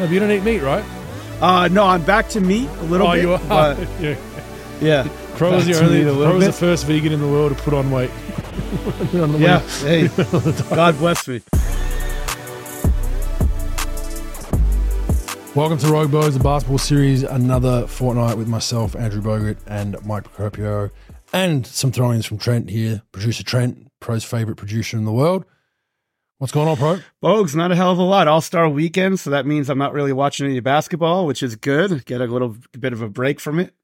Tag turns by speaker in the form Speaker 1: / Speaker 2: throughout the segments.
Speaker 1: No, but you don't eat meat, right?
Speaker 2: Uh, no, I'm back to meat a little
Speaker 1: oh,
Speaker 2: bit.
Speaker 1: you are.
Speaker 2: But
Speaker 1: yeah.
Speaker 2: yeah,
Speaker 1: Pro was
Speaker 2: Back
Speaker 1: the
Speaker 2: to
Speaker 1: only.
Speaker 2: meat a little
Speaker 1: Pro was the
Speaker 2: bit.
Speaker 1: first vegan in the world to put on weight. On the
Speaker 2: yeah.
Speaker 1: weight.
Speaker 2: Hey, God bless me.
Speaker 1: Welcome to Rogue Bogues, the basketball series. Another fortnight with myself, Andrew Bogut, and Mike Procopio, and some throw-ins from Trent here, producer Trent, Pro's favorite producer in the world. What's going on, Pro?
Speaker 2: Bogues, not a hell of a lot. All Star weekend, so that means I'm not really watching any basketball, which is good. Get a little bit of a break from it,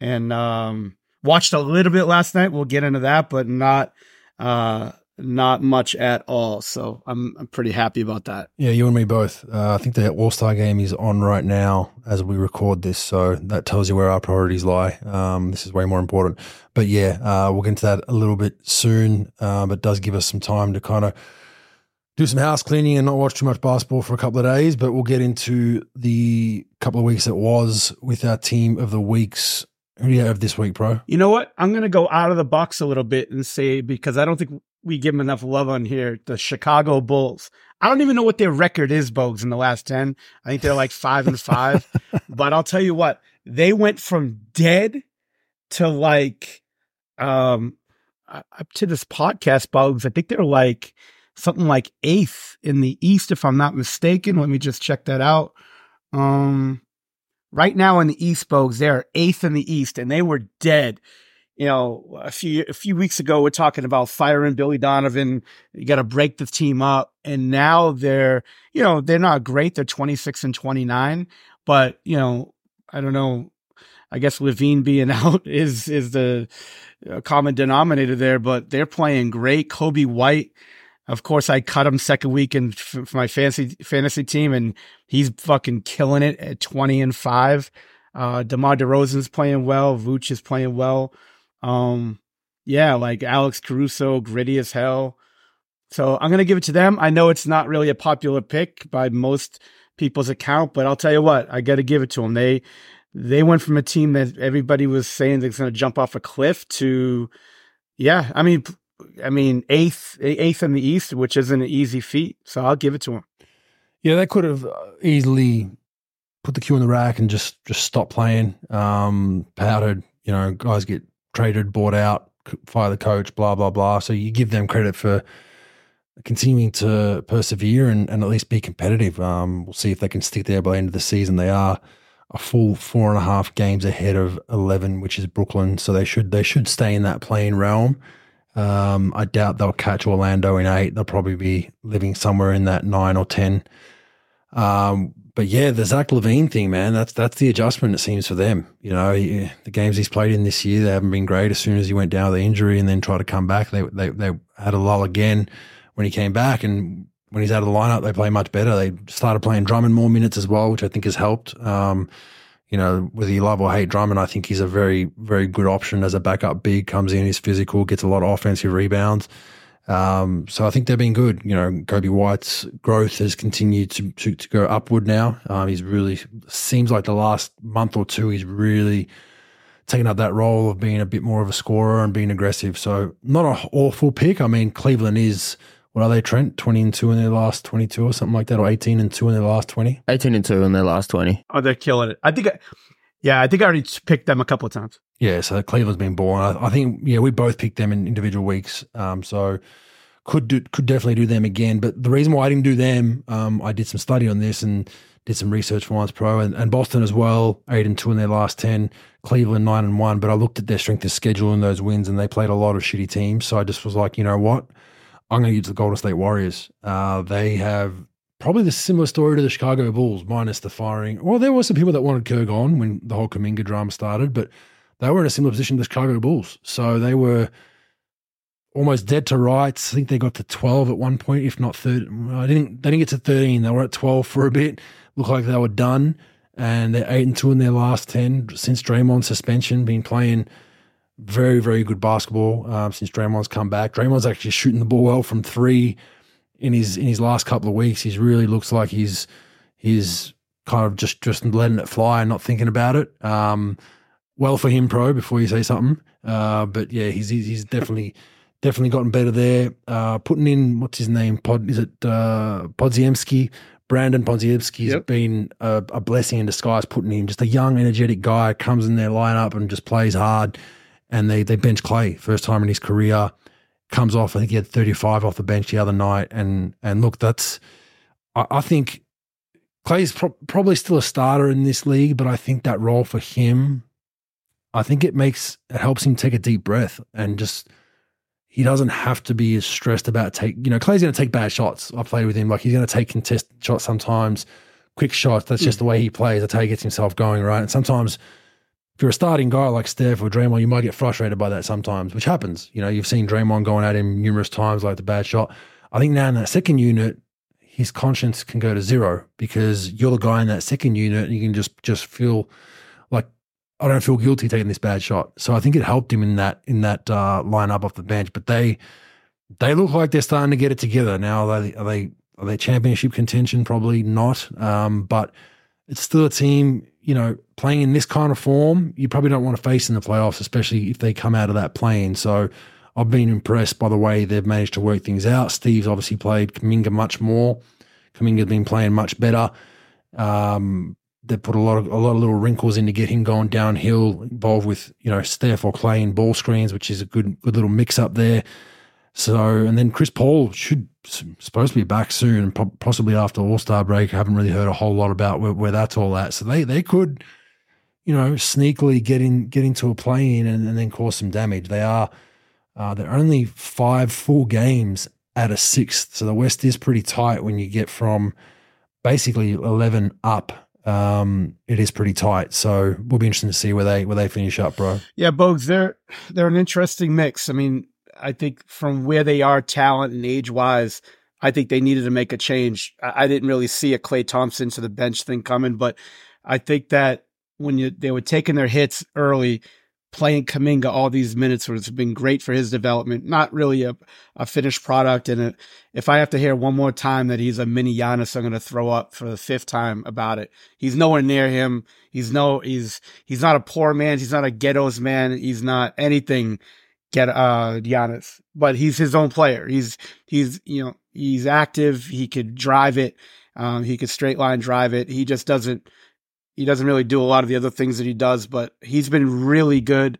Speaker 2: and um, watched a little bit last night. We'll get into that, but not uh, not much at all. So I'm I'm pretty happy about that.
Speaker 1: Yeah, you and me both. Uh, I think the All Star game is on right now as we record this, so that tells you where our priorities lie. Um, this is way more important. But yeah, uh, we'll get into that a little bit soon. Um, it does give us some time to kind of do some house cleaning and not watch too much basketball for a couple of days. But we'll get into the couple of weeks that was with our team of the weeks. Who do you have this week, bro?
Speaker 2: You know what? I'm going to go out of the box a little bit and say because I don't think we give them enough love on here. The Chicago Bulls. I don't even know what their record is, Bogues, in the last 10. I think they're like five and five. but I'll tell you what, they went from dead to like, um, up to this podcast, Bogues. I think they're like something like eighth in the East, if I'm not mistaken. Let me just check that out. Um, right now in the East, Bogues, they're eighth in the East, and they were dead. You know, a few a few weeks ago, we're talking about firing Billy Donovan. You got to break the team up, and now they're, you know, they're not great. They're 26 and 29, but you know, I don't know. I guess LaVine being out is is the uh, common denominator there, but they're playing great. Coby White, of course, I cut him second week in for my fantasy fantasy team, and he's fucking killing it at 20 and five. Uh, DeMar DeRozan's playing well. Vooch is playing well. Um, yeah, like Alex Caruso, gritty as hell. So I'm gonna give it to them. I know it's not really a popular pick by most people's account, but I'll tell you what, I got to give it to them. They they went from a team that everybody was saying that's going to jump off a cliff to, yeah, I mean, I mean eighth eighth in the East, which isn't an easy feat. So I'll give it to them.
Speaker 1: Yeah, they could have uh, easily put the cue in the rack and just just stop playing. Um, powdered, you know, guys get traded, bought out, fire the coach, blah blah blah. So you give them credit for continuing to persevere and, and at least be competitive. Um, we'll see if they can stick there by the end of the season. They are a full four and a half games ahead of eleven, which is Brooklyn. So they should they should stay in that playing realm. Um, I doubt they'll catch Orlando in eight. They'll probably be living somewhere in that nine or ten. Um, but yeah, the Zach LaVine thing, man, that's that's the adjustment it seems for them. You know, he- the games he's played in this year, they haven't been great. As soon as he went down with the injury and then tried to come back, they they they had a lull again when he came back. And when he's out of the lineup, they play much better. They started playing Drummond more minutes as well, which I think has helped. Um, you know, whether you love or hate Drummond, I think he's a very, very good option as a backup big, comes in, he's physical, gets a lot of offensive rebounds. Um, so I think they've been good. You know, Coby White's growth has continued to, to, to go upward now. Um, he's really, seems like the last month or two, he's really taken up that role of being a bit more of a scorer and being aggressive. So not an awful pick. I mean, Cleveland is, what are they, Trent? 20 and 2 in their last 22 or something like that, or 18 and 2 in their last 20?
Speaker 3: 18 and 2 in their last 20.
Speaker 2: Oh, they're killing it. I think, I, yeah, I think I already picked them a couple of times.
Speaker 1: Yeah, so Cleveland's been born. I, I think yeah, we both picked them in individual weeks. Um, so could do, could definitely do them again. But the reason why I didn't do them, um, I did some study on this and did some research for Once Pro and, and Boston as well, eight and two in their last ten. Cleveland nine and one. But I looked at their strength of schedule and those wins, and they played a lot of shitty teams. So I just was like, you know what, I'm going to use the Golden State Warriors. Uh, they have probably the similar story to the Chicago Bulls, minus the firing. Well, there were some people that wanted Kirk on when the whole Kuminga drama started, but they were in a similar position to the Chicago Bulls. So they were almost dead to rights. I think they got to 12 at one point, if not 13. I didn't, they didn't get to 13. They were at 12 for a bit. Looked like they were done. And they're 8 and 2 in their last 10 since Draymond's suspension, been playing very, very good basketball um, since Draymond's come back. Draymond's actually shooting the ball well from three in his in his last couple of weeks. He's really looks like he's he's kind of just just letting it fly and not thinking about it. Um, well for him, pro. Before you say something, uh, but yeah, he's he's, he's definitely definitely gotten better there. Uh, putting in what's his name? Pod is it uh, Podziemski? Brandin Podziemski's
Speaker 2: Yep.
Speaker 1: been a, a blessing in disguise, putting in just a young, energetic guy comes in their lineup and just plays hard. And they they bench Klay first time in his career. Comes off, I think he had 35 off the bench the other night. And and look, that's I, I think Klay's pro- probably still a starter in this league, but I think that role for him, I think it makes it helps him take a deep breath and just he doesn't have to be as stressed about take. You know, Klay's going to take bad shots. I played with him like he's going to take contested shots sometimes, quick shots. That's just mm. the way he plays. That's how he gets himself going, right? And sometimes if you're a starting guy like Steph or Draymond, you might get frustrated by that sometimes, which happens. You know, you've seen Draymond going at him numerous times, like the bad shot. I think now in that second unit, his conscience can go to zero because you're the guy in that second unit, and you can just just feel like I don't feel guilty taking this bad shot. So I think it helped him in that in that uh, lineup off the bench. But they they look like they're starting to get it together now. Are they are they are they championship contention? Probably not. Um, but it's still a team. You know, playing in this kind of form, you probably don't want to face in the playoffs, especially if they come out of that plane. So I've been impressed by the way they've managed to work things out. Steve's obviously played Kuminga much more. Kuminga's been playing much better. Um, they put a lot of a lot of little wrinkles in to get him going downhill, involved with you know Steph or Klay in ball screens, which is a good good little mix up there. So and then Chris Paul should supposed to be back soon, possibly after All Star break. I haven't really heard a whole lot about where, where that's all at. So they they could, you know, sneakily get in get into a play in and, and then cause some damage. They are uh, they're only five full games at a sixth, so the West is pretty tight when you get from basically eleven up. Um, it is pretty tight. So we'll be interesting to see where they where they finish up, bro.
Speaker 2: Yeah, Bogues, they're they're an interesting mix. I mean, I think from where they are, talent and age wise, I think they needed to make a change. I, I didn't really see a Klay Thompson to the bench thing coming, but I think that when you they were taking their hits early, playing Kuminga all these minutes has been great for his development. Not really a, a finished product. And it, if I have to hear one more time that he's a mini Giannis, I'm going to throw up for the fifth time about it. He's nowhere near him. He's no, he's, he's not a poor man. He's not a ghetto's man. He's not anything get, uh, Giannis, but he's his own player. He's, he's, you know, he's active. He could drive it. Um, he could straight line drive it. He just doesn't, he doesn't really do a lot of the other things that he does, but he's been really good.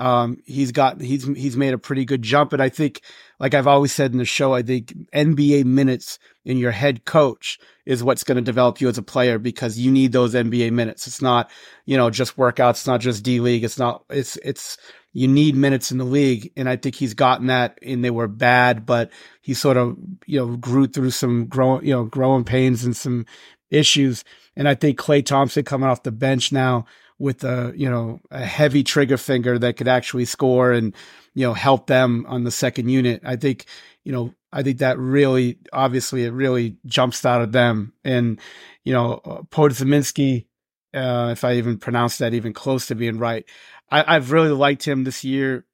Speaker 2: Um, he's got he's he's made a pretty good jump, and I think, like I've always said in the show, I think NBA minutes in your head coach is what's going to develop you as a player because you need those NBA minutes. It's not you know just workouts, it's not just D League, it's not it's it's you need minutes in the league, and I think he's gotten that. And they were bad, but he sort of you know grew through some growing you know growing pains and some issues. And I think Klay Thompson coming off the bench now with a, you know, a heavy trigger finger that could actually score and, you know, help them on the second unit. I think, you know, I think that really, obviously, it really jump started them. And, you know, uh, Podziminski, uh, if I even pronounced that even close to being right, I, I've really liked him this year.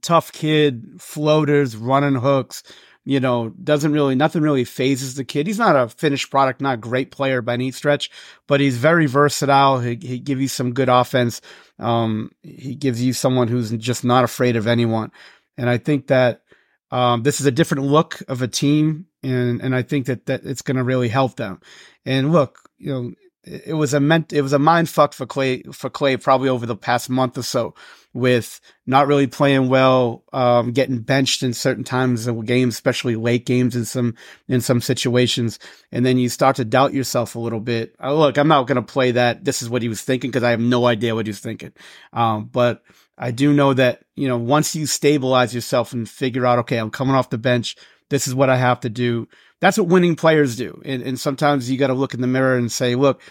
Speaker 2: Tough kid, floaters, running hooks, you know, doesn't really, nothing really phases the kid. He's not a finished product, not a great player by any stretch, but he's very versatile. He, he give you some good offense. Um, he gives you someone who's just not afraid of anyone. And I think that, um, this is a different look of a team. And, and I think that, that it's going to really help them. And look, you know, it, it was a meant, it was a mind fuck for Klay, for Klay probably over the past month or so with not really playing well, um, getting benched in certain times of games, especially late games in some in some situations, and then you start to doubt yourself a little bit. Uh, look, I'm not going to play that. This is what he was thinking because I have no idea what he was thinking. Um, but I do know that you know once you stabilize yourself and figure out, okay, I'm coming off the bench. This is what I have to do. That's what winning players do. And, and sometimes you got to look in the mirror and say, look,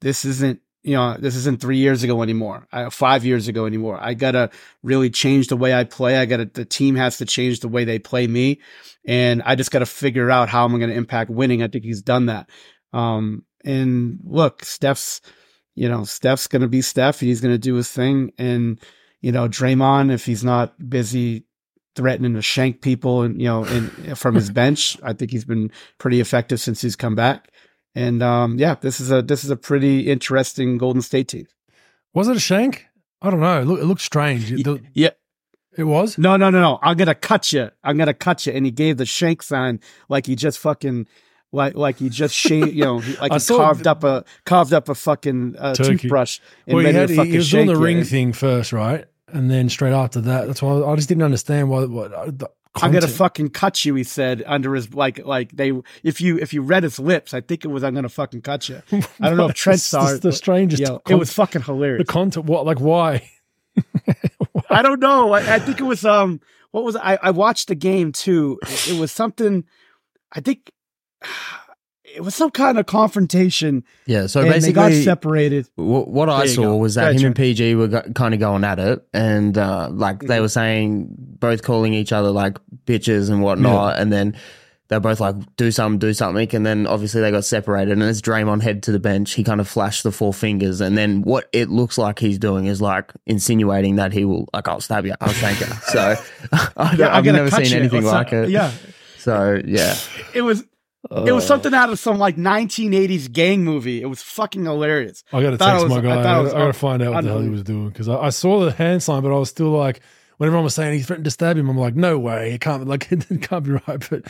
Speaker 2: this isn't you know, this isn't three years ago anymore, I, five years ago anymore. I gotta really change the way I play. I gotta, the team has to change the way they play me. And I just gotta figure out how I'm going to impact winning. I think he's done that. Um, and look, Steph's, you know, Steph's going to be Steph. He's going to do his thing. And, you know, Draymond, if he's not busy threatening to shank people and, you know, in, from his bench, I think he's been pretty effective since he's come back. And um, yeah, this is a this is a pretty interesting Golden State team.
Speaker 1: Was it a shank? I don't know. It, look, it looked strange. It, the-
Speaker 2: Yeah,
Speaker 1: it was.
Speaker 2: no, no, no, no. I'm gonna cut you. I'm gonna cut you. And he gave the shank sign like he just fucking like like he just shaved, you know, like he carved
Speaker 1: the-
Speaker 2: up a carved up a fucking uh, toothbrush and
Speaker 1: well, he,
Speaker 2: made
Speaker 1: had,
Speaker 2: a
Speaker 1: he,
Speaker 2: fucking
Speaker 1: he was doing the ring thing first, right? And then straight after that, that's why I, I just didn't understand why. what
Speaker 2: I'm gonna fucking cut you, he said under his like like they if you if you read his lips, I think it was I'm gonna fucking cut you. I don't know if Trent saw it.
Speaker 1: the strangest.
Speaker 2: yo, it
Speaker 1: con-
Speaker 2: was fucking hilarious.
Speaker 1: the content. What like why?
Speaker 2: I don't know. I, I think it was um what was I I watched the game too. It, it was something I think it was some kind of confrontation
Speaker 3: Yeah. So
Speaker 2: and they got separated.
Speaker 3: Wh- What I saw
Speaker 2: go.
Speaker 3: was that
Speaker 2: ahead,
Speaker 3: him and PG were go- kind of going at it, and uh, like they
Speaker 2: Mhm.
Speaker 3: were saying, both calling each other like bitches and whatnot, and then they're both like, "Do something, do something," and then obviously they got separated. And as Draymond head to the bench, he kind of flashed the four fingers, and then what it looks like he's doing is like insinuating that he will, like, "I'll stab you, I'll shank you." So I don't,
Speaker 2: Yeah, I'm
Speaker 3: I've never seen
Speaker 2: you.
Speaker 3: anything
Speaker 2: What's
Speaker 3: like
Speaker 2: up?
Speaker 3: it.
Speaker 2: Yeah,
Speaker 3: So yeah,
Speaker 2: it was it was uh. something out of some like 1980s gang movie. It was fucking hilarious.
Speaker 1: I got to text
Speaker 2: was-
Speaker 1: my guy. I,
Speaker 2: it was
Speaker 1: got to find out what the hell he was doing because I, I saw the hand sign, but I was still like, when everyone was saying he threatened to stab him, I'm like, no way, it can't like it can't be right. But,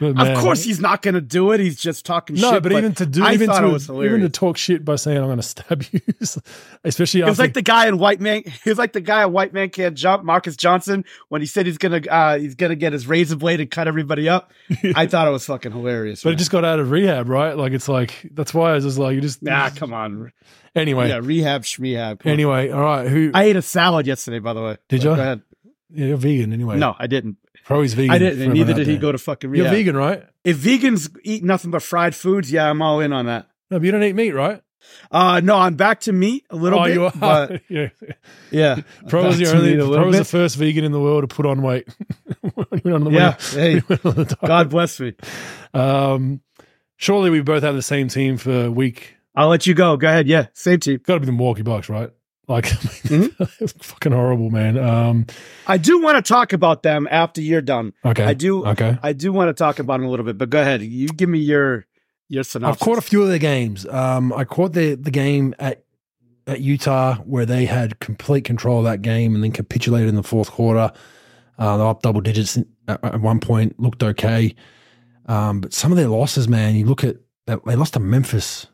Speaker 1: but man,
Speaker 2: of course, he's not gonna do it. He's just talking
Speaker 1: no,
Speaker 2: shit.
Speaker 1: but, even to do
Speaker 2: I
Speaker 1: even to
Speaker 2: it was
Speaker 1: even to talk shit by saying I'm going to stab you, especially
Speaker 2: It was like the guy in White Man. He was like the guy in White Man Can't Jump, Marques Johnson, when he said he's gonna uh, he's gonna get his razor blade and cut everybody up. I thought it was fucking hilarious.
Speaker 1: but it just got out of rehab, right? Like it's like that's why I was just like you just
Speaker 2: nah, come on.
Speaker 1: anyway.
Speaker 2: Yeah, rehab, rehab.
Speaker 1: Anyway, all right. Who
Speaker 2: I ate a salad yesterday, by the way.
Speaker 1: Did
Speaker 2: Go ahead.
Speaker 1: yeah, you're vegan anyway.
Speaker 2: No, I didn't.
Speaker 1: Pro's vegan.
Speaker 2: I didn't, neither
Speaker 1: everyone
Speaker 2: did he go to fucking
Speaker 1: You're
Speaker 2: rehab.
Speaker 1: vegan, right?
Speaker 2: If vegans eat nothing but fried foods, yeah, I'm all in on that.
Speaker 1: No, but you don't eat meat, right?
Speaker 2: Uh no, I'm back to meat a little
Speaker 1: oh,
Speaker 2: bit,
Speaker 1: you are.
Speaker 2: but
Speaker 1: yeah.
Speaker 2: yeah,
Speaker 1: Pro was the only.
Speaker 2: meat a little
Speaker 1: Pro was the first vegan in the world to put on weight. When on the-
Speaker 2: Yeah,
Speaker 1: he-
Speaker 2: hey,
Speaker 1: when on the.
Speaker 2: God bless me.
Speaker 1: Um, surely we both have the same team for week.
Speaker 2: I'll let you go. Go ahead. Yeah, same team.
Speaker 1: Got to be the Milwaukee Bucks, right? Like,
Speaker 2: Mm-hmm.
Speaker 1: it's fucking horrible, man. Um,
Speaker 2: I do want to talk about them after you're done.
Speaker 1: okay,
Speaker 2: I do.
Speaker 1: Okay,
Speaker 2: I do want to talk about them a little bit, but go ahead. You give me your your synopsis.
Speaker 1: I've caught a few of their games. Um, I caught the the game at at Utah where they had complete control of that game and then capitulated in the fourth quarter. Uh, they're up double digits at, at one point, looked okay. Um, but some of their losses, man, you look at they lost to Memphis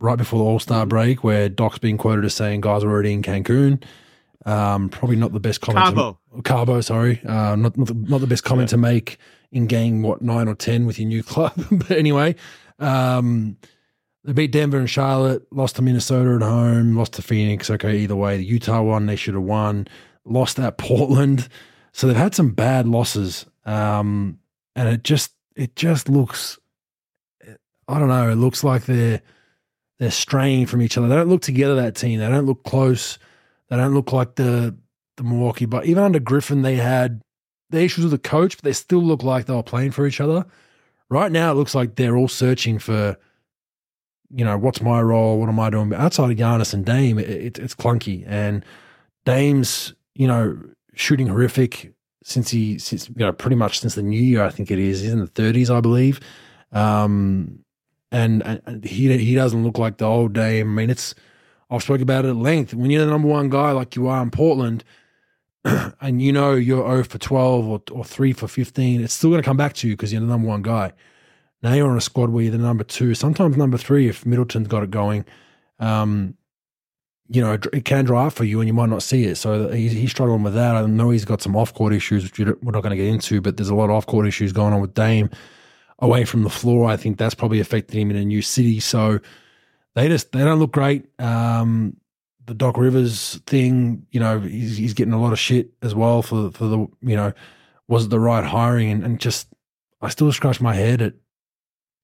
Speaker 1: right before the All Star break, where Doc's being quoted as saying guys are already in Cancun. Um, probably not the best comment.
Speaker 2: Cabo.
Speaker 1: To, Cabo, sorry, uh, not not the, not the best comment to make in game what nine or ten with your new club. but anyway, um, they beat Denver and Charlotte, lost to Minnesota at home, lost to Phoenix. Okay, either way, the Utah one they should have won. Lost at Portland, so they've had some bad losses, um, and it just it just looks. I don't know. It looks like they're they're straying from each other. They don't look together. That team. They don't look close. They don't look like the the Milwaukee. But even under Griffin, they had the issues with the coach, but they still look like they were playing for each other. Right now, it looks like they're all searching for, you know, what's my role? What am I doing? But outside of Giannis and Dame, it, it, it's clunky. And Dame's, you know, shooting horrific since he, since you know, pretty much since the new year. I think it is. He's in the thirties, I believe. Um, and, and he he doesn't look like the old Dame. I mean, it's I've spoken about it at length. When you're the number one guy like you are in Portland, and you know you're 0 for 12 or, or 3 for 15, it's still going to come back to you because you're the number one guy. Now you're on a squad where you're the number two, sometimes number three if Middleton's got it going. Um, you know, it can dry up for you and you might not see it. So he's, he's struggling with that. I know he's got some off court issues, which we're not going to get into, but there's a lot of off court issues going on with Dame away from the floor. I think that's probably affected him in a new city. So they just they don't look great. Um, the Doc Rivers thing, you know, he's, he's getting a lot of shit as well for for the you know, was it the right hiring? And, and just I still scratch my head at,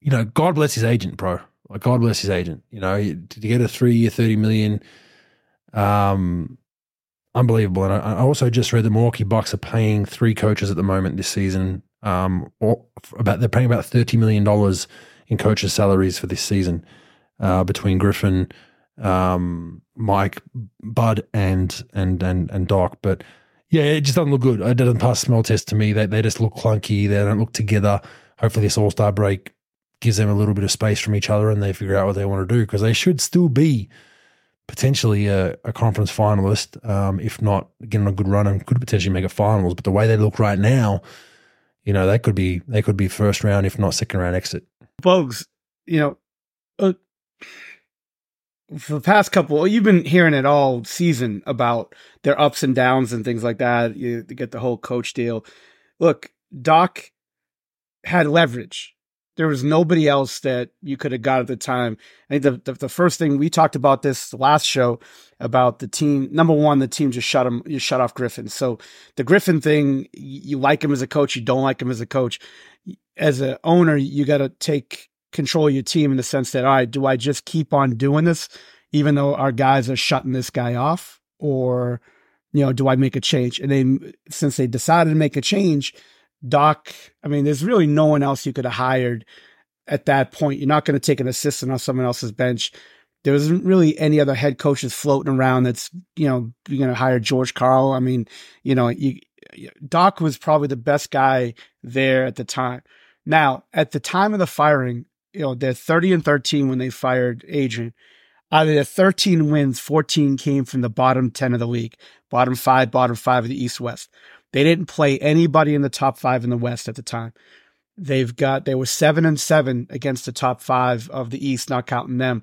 Speaker 1: you know, God bless his agent, bro. Like God bless his agent. You know, to get a three year thirty million, um, unbelievable. And I, I also just read the Milwaukee Bucks are paying three coaches at the moment this season. Um, or about they're paying about thirty million dollars in coaches' salaries for this season, uh, between Griffin, um, Mike, Bud, and and and and Doc. But yeah, it just doesn't look good. It doesn't pass smell test to me. They they just look clunky. They don't look together. Hopefully, this All Star break gives them a little bit of space from each other, and they figure out what they want to do because they should still be potentially a, a conference finalist, um, if not getting a good run and could potentially make a finals. But the way they look right now, you know, they could be they could be first round, if not second round exit.
Speaker 2: Bogues, you know, uh, for the past couple, you've been hearing it all season about their ups and downs and things like that. You get the whole coach deal. Look, Doc had leverage. There was nobody else that you could have got at the time. I think the, the, the first thing we talked about this last show about the team. Number one, the team just shut him, you shut off Griffin. So the Griffin thing, you like him as a coach, you don't like him as a coach. As an owner, you got to take control of your team in the sense that, all right, do I just keep on doing this, even though our guys are shutting this guy off, or you know, do I make a change? And they since they decided to make a change, Doc, I mean, there's really no one else you could have hired at that point. You're not going to take an assistant on someone else's bench. There wasn't really any other head coaches floating around that's, you know, you're going to hire George Karl. I mean, you know, you, Doc was probably the best guy there at the time. Now, at the time of the firing, you know, they're 30 and 13 when they fired Adrian. Out of the 13 wins, 14 came from the bottom 10 of the league, bottom five, bottom five of the East West. They didn't play anybody in the top five in the West at the time. They've got they were seven and seven against the top five of the East, not counting them.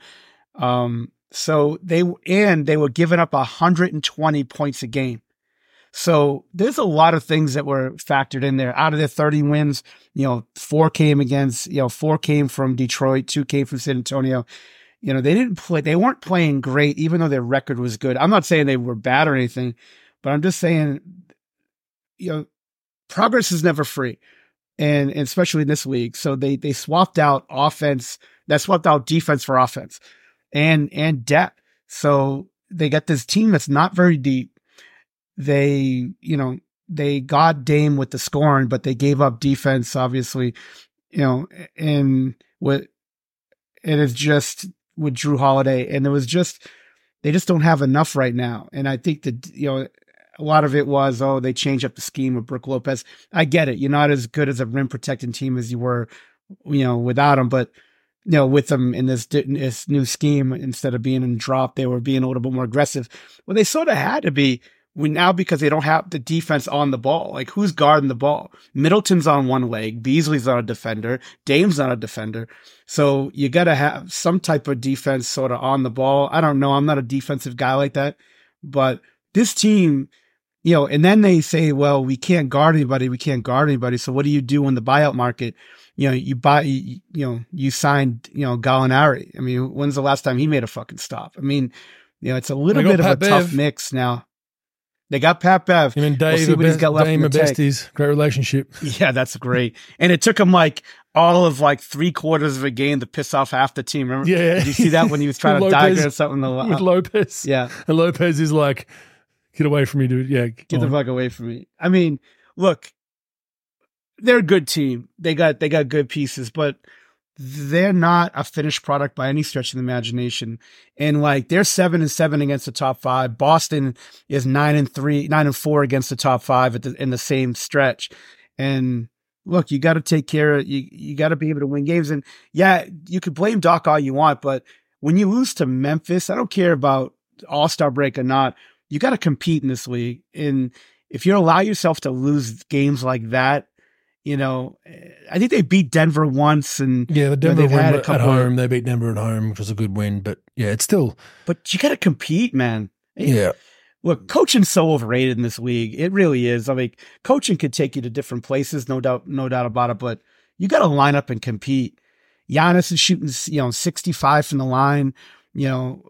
Speaker 2: Um, so they and they were giving up 120 points a game. So there's a lot of things that were factored in there. Out of their 30 wins, you know, four came against, you know, four came from Detroit, two came from San Antonio. You know, they didn't play, they weren't playing great, even though their record was good. I'm not saying they were bad or anything, but I'm just saying you know, progress is never free. And, and especially in this league. So they, they swapped out offense, that swapped out defense for offense and, and depth. So they got this team that's not very deep. They, you know, they got Dame with the scoring, but they gave up defense, obviously, you know, and with, it is just with Jrue Holiday. And it was just, they just don't have enough right now. And I think that, you know, a lot of it was, oh, they changed up the scheme with Brook Lopez. I get it. You're not as good as a rim protecting team as you were, you know, without him. But, you know, with them in this, this new scheme, instead of being in drop, they were being a little bit more aggressive. Well, they sort of had to be we now because they don't have the defense on the ball. Like who's guarding the ball? Middleton's on one leg, Beasley's not a defender, Dame's not a defender. So you got to have some type of defense sort of on the ball. I don't know. I'm not a defensive guy like that, but this team you know, and then they say, well, we can't guard anybody. We can't guard anybody. So what do you do in the buyout market? You know, you buy, you, you know, you signed, you know, Gallinari. I mean, when's the last time he made a fucking stop? I mean, you know, it's a little bit of Pat a Bev. tough mix now. They got Pat Bev.
Speaker 1: I mean, Dave, we'll left Dame Besties, great relationship.
Speaker 2: Yeah, that's great. and it took him like all of like three quarters of a game to piss off half the team. Remember?
Speaker 1: Yeah.
Speaker 2: Did you see that when he was trying to diagram something?
Speaker 1: With Lopez.
Speaker 2: Yeah.
Speaker 1: And Lopez is like, Get away from me, dude. Yeah.
Speaker 2: Get the fuck away from me. I mean, look, they're a good team. They got they got good pieces, but they're not a finished product by any stretch of the imagination. And like they're seven and seven against the top five. Boston is nine and three, nine and four against the top five the, in the same stretch. And look, you got to take care of you. You got to be able to win games. And yeah, you could blame Doc all you want, but when you lose to Memphis, I don't care about All Star break or not you got to compete in this league. And if you allow yourself to lose games like that, you know, eh, I think they beat Denver once, and
Speaker 1: yeah, the Denver you know, win at home. They beat Denver at home, which was a good win. But yeah, it's still.
Speaker 2: But you got to compete, man.
Speaker 1: Yeah.
Speaker 2: Look, coaching's so overrated in this league. It really is. I mean, coaching could take you to different places, no doubt, no doubt about it. But you got to line up and compete. Giannis is shooting, you know, sixty-five from the line. You know,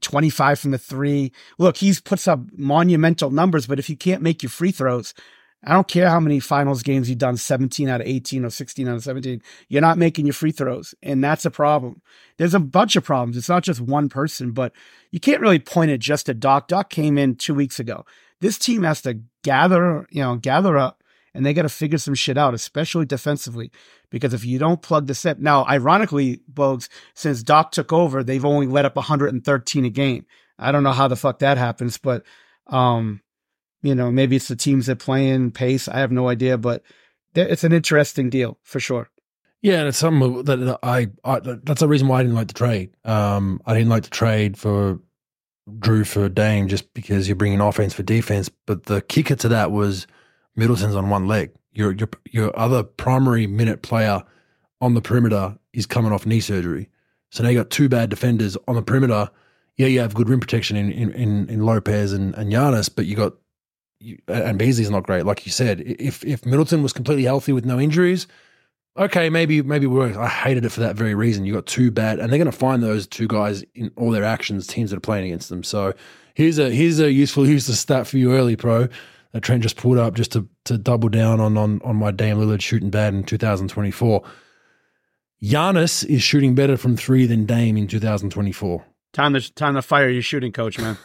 Speaker 2: 25 from the three. Look, he's puts up monumental numbers, but if you can't make your free throws, I don't care how many finals games you've done 17 out of 18 or 16 out of 17. You're not making your free throws. And that's a problem. There's a bunch of problems. It's not just one person, but you can't really point it just at Doc. Doc came in two weeks ago. This team has to gather, you know, gather up and they got to figure some shit out, especially defensively. Because if you don't plug this up, now, ironically, Bogues, since Doc took over, they've only let up 113 a game. I don't know how the fuck that happens, but, um, you know, maybe it's the teams that play in pace. I have no idea, but it's an interesting deal for sure.
Speaker 1: Yeah, and it's something that I, I, that's the reason why I didn't like the trade. Um, I didn't like the trade for Jrue for Dame just because you're bringing offense for defense. But the kicker to that was Middleton's on one leg. your your your other primary minute player on the perimeter is coming off knee surgery. So now you got two bad defenders on the perimeter. Yeah, you have good rim protection in in, in, in Lopez and, and Giannis, but you got you, and Beasley's not great, like you said. If if Middleton was completely healthy with no injuries, okay, maybe maybe works. I hated it for that very reason. You got two bad, and they're going to find those two guys in all their actions. Teams that are playing against them. So here's a here's a useful useless stat for you early, pro. That Trent just pulled up just to to double down on on on my Dame Lillard shooting bad in 2024. Giannis is shooting better from three than Dame in 2024.
Speaker 2: Time to time to fire your shooting coach, man.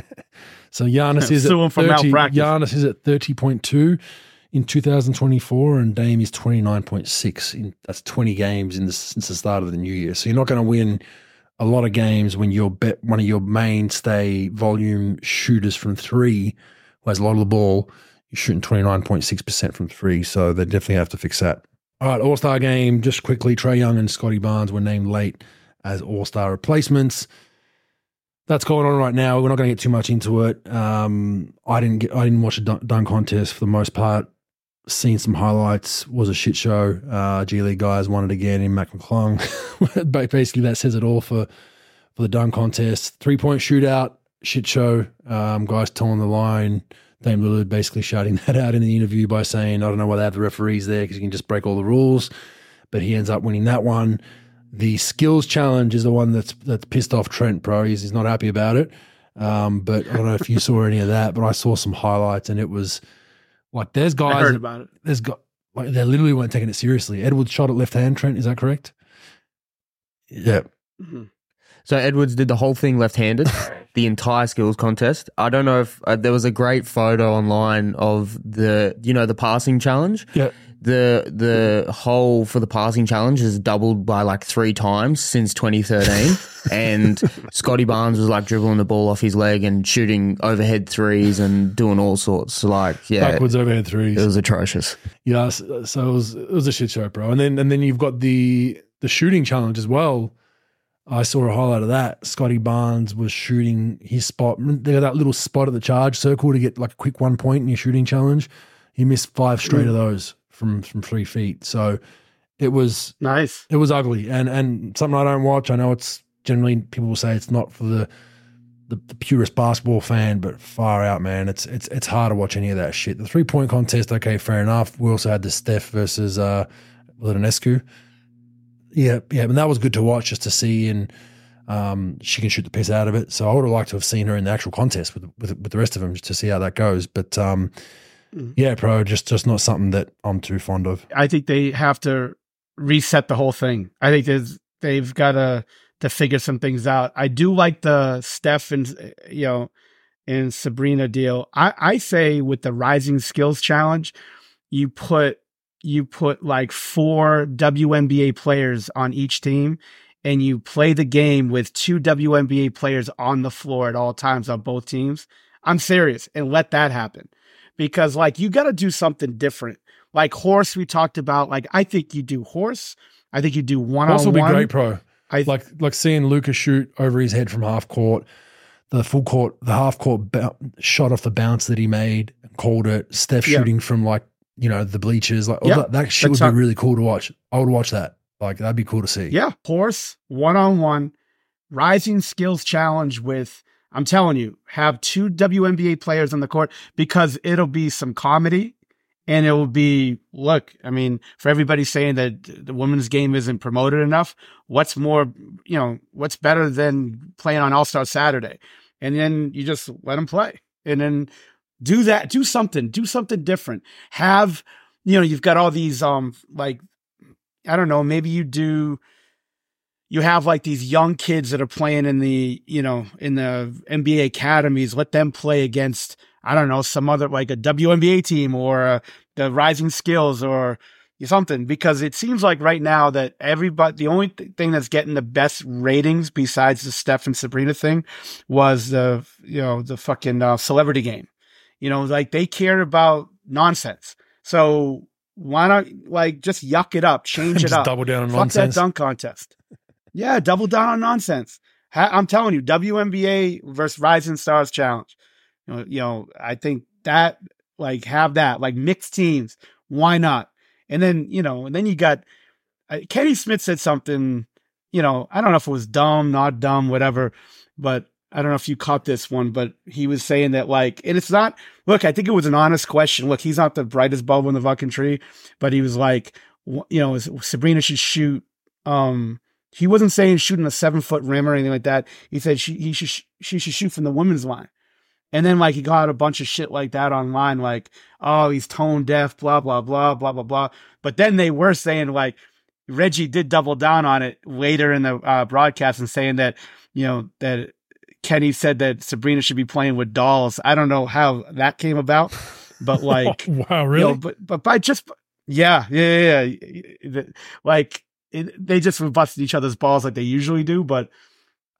Speaker 1: so Giannis is at
Speaker 2: for
Speaker 1: 30. Giannis is at 30.2 in 2024 and Dame is 29.6 in that's 20 games in the, since the start of the new year. So you're not going to win a lot of games when you're bet one of your mainstay volume shooters from 3 who has a lot of the ball, you're shooting 29.6% from 3, so they definitely have to fix that. All right, All Star game. Just quickly, Trae Young and Scottie Barnes were named late as All Star replacements. That's going on right now. We're not going to get too much into it. Um, I didn't get. I didn't watch a dunk, contest for the most part. Seen some highlights. Was a shit show. Uh, G League guys won it again in Mac McClung. Basically, that says it all for for the dunk contest. Three point shootout. Shit show. Um, guys telling the line. Dame Lillard basically shouting that out in the interview by saying, I don't know why they have the referees there because you can just break all the rules. But he ends up winning that one. The skills challenge is the one that's that's pissed off Trent, bro. He's, he's not happy about it. Um, but I don't know if you saw any of that, but I saw some highlights and it was like there's guys
Speaker 2: I heard about it.
Speaker 1: there's got like they literally weren't taking it seriously. Edwards shot at left hand, Trent, is that correct? Yeah.
Speaker 2: Mhm.
Speaker 3: So Edwards did the whole thing left-handed, the entire skills contest. I don't know if uh, there was a great photo online of the, you know, the passing challenge.
Speaker 1: Yeah.
Speaker 3: The the hole for the passing challenge has doubled by like three times since 2013, and Scottie Barnes was like dribbling the ball off his leg and shooting overhead threes and doing all sorts. So like, yeah,
Speaker 1: Backwards overhead threes.
Speaker 3: it was atrocious.
Speaker 1: Yeah, so so it was it was a shit show, bro. And then and then you've got the the shooting challenge as well. I saw a highlight of that. Scottie Barnes was shooting his spot. They got that little spot at the charge circle to get like a quick one point in your shooting challenge. He missed five straight of those from from three feet. So it was
Speaker 2: Nice.
Speaker 1: it was ugly and and something I don't watch. I know it's generally people will say it's not for the the, the purest basketball fan, but far out, man. It's it's it's hard to watch any of that shit. The three point contest, okay, fair enough. We also had the Steph versus uh Litanescu. Yeah, yeah, and that was good to watch just to see and um, she can shoot the piss out of it. So I would have liked to have seen her in the actual contest with with, with the rest of them just to see how that goes. But um,
Speaker 2: Mm.
Speaker 1: yeah, pro, just just not something that I'm too fond of.
Speaker 2: I think they have to reset the whole thing. I think there's they've got to to figure some things out. I do like the Steph and you know and Sabrina deal. I I say with the Rising Skills Challenge, you put you put like four WNBA players on each team and you play the game with two WNBA players on the floor at all times on both teams. I'm serious and let that happen because like you got to do something different. Like horse, we talked about. Like I think you do horse. I think you do one
Speaker 1: Also,
Speaker 2: on
Speaker 1: be great, pro.
Speaker 2: I
Speaker 1: like like seeing Lucas shoot over his head from half court, the full court, the half court bou- shot off the bounce that he made, called it. Steph
Speaker 2: Yeah.
Speaker 1: shooting from like you know the bleachers, like
Speaker 2: Yeah,
Speaker 1: that, that shit would be really cool to watch. I would watch that. Like that'd be cool to see.
Speaker 2: Yeah, horse one on one, rising skills challenge with. I'm telling you, have two WNBA players on the court because it'll be some comedy, and it will be look. I mean, for everybody saying that the women's game isn't promoted enough, what's more, you know, what's better than playing on All Star Saturday? And then you just let them play, and then do that, do something, do something different. Have you know, you've got all these um like I don't know, maybe you do you have like these young kids that are playing in the, you know, in the NBA academies, let them play against I don't know, some other like a WNBA team or uh, the Rising Skills or something because it seems like right now that everybody the only th- thing that's getting the best ratings besides the Steph and Sabrina thing was the you know the fucking uh, celebrity game. You know, like they care about nonsense. So why not like just yuck it up, change it up,
Speaker 1: double down on
Speaker 2: fuck
Speaker 1: nonsense.
Speaker 2: that dunk contest. Yeah, double down on nonsense. Ha- I'm telling you, WNBA versus Rising Stars challenge. You know, you know, I think that like have that like mixed teams. Why not? And then, you know, and then you got uh, Kenny Smith said something, you know, I don't know if it was dumb, not dumb, whatever, but I don't know if you caught this one, but he was saying that like, and it's not, look, I think it was an honest question. Look, he's not the brightest bulb in the fucking tree, but he was like, you know, Sabrina should shoot, um, he wasn't saying shooting a seven foot rim or anything like that. He said she, he should, she should shoot from the women's line. And then like he got a bunch of shit like that online, like, oh, he's tone deaf, blah, blah, blah, blah, blah, blah. But then they were saying like Reggie did double down on it later in the uh, broadcast and saying that, you know, that Kenny said that Sabrina should be playing with dolls. I don't know how that came about, but like,
Speaker 1: wow, really?
Speaker 2: You know, but, but by just, yeah, yeah, yeah. yeah. Like it, they just busted each other's balls like they usually do, but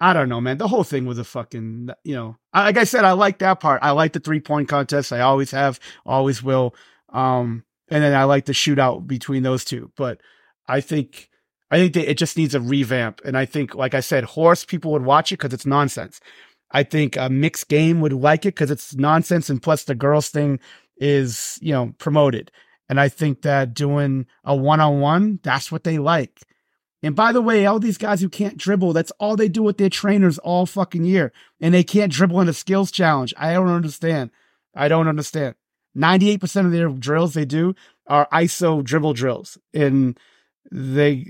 Speaker 2: I don't know, man. The whole thing was a fucking, you know, like I said, I like that part. I like the three point contest. I always have, always will. Um, and then I like the shootout between those two. But I think, I think that it just needs a revamp. And I think, like I said, horse people would watch it because it's nonsense. I think a mixed game would like it because it's nonsense. And plus the girls thing is, you know, promoted. And I think that doing a one on one, that's what they like. And by the way, all these guys who can't dribble, that's all they do with their trainers all fucking year. And they can't dribble in a skills challenge. I don't understand. I don't understand. 98% of their drills they do are ISO dribble drills. And they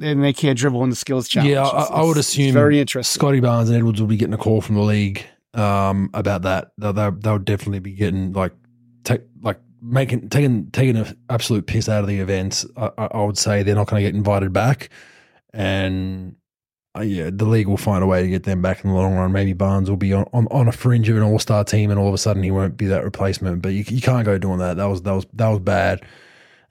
Speaker 2: and they can't dribble in the skills challenge.
Speaker 1: Yeah, I, I would assume
Speaker 2: very interesting.
Speaker 1: Scottie Barnes and Edwards will be getting a call from the league um, about that. They'll, they'll, they'll definitely be getting like take like making taking taking an absolute piss out of the events, I, I would say they're not going to get invited back, and uh, yeah, the league will find a way to get them back in the long run. Maybe Barnes will be on, on, on a fringe of an all star team, and all of a sudden he won't be that replacement. But you, you can't go doing that. That was that was that was bad.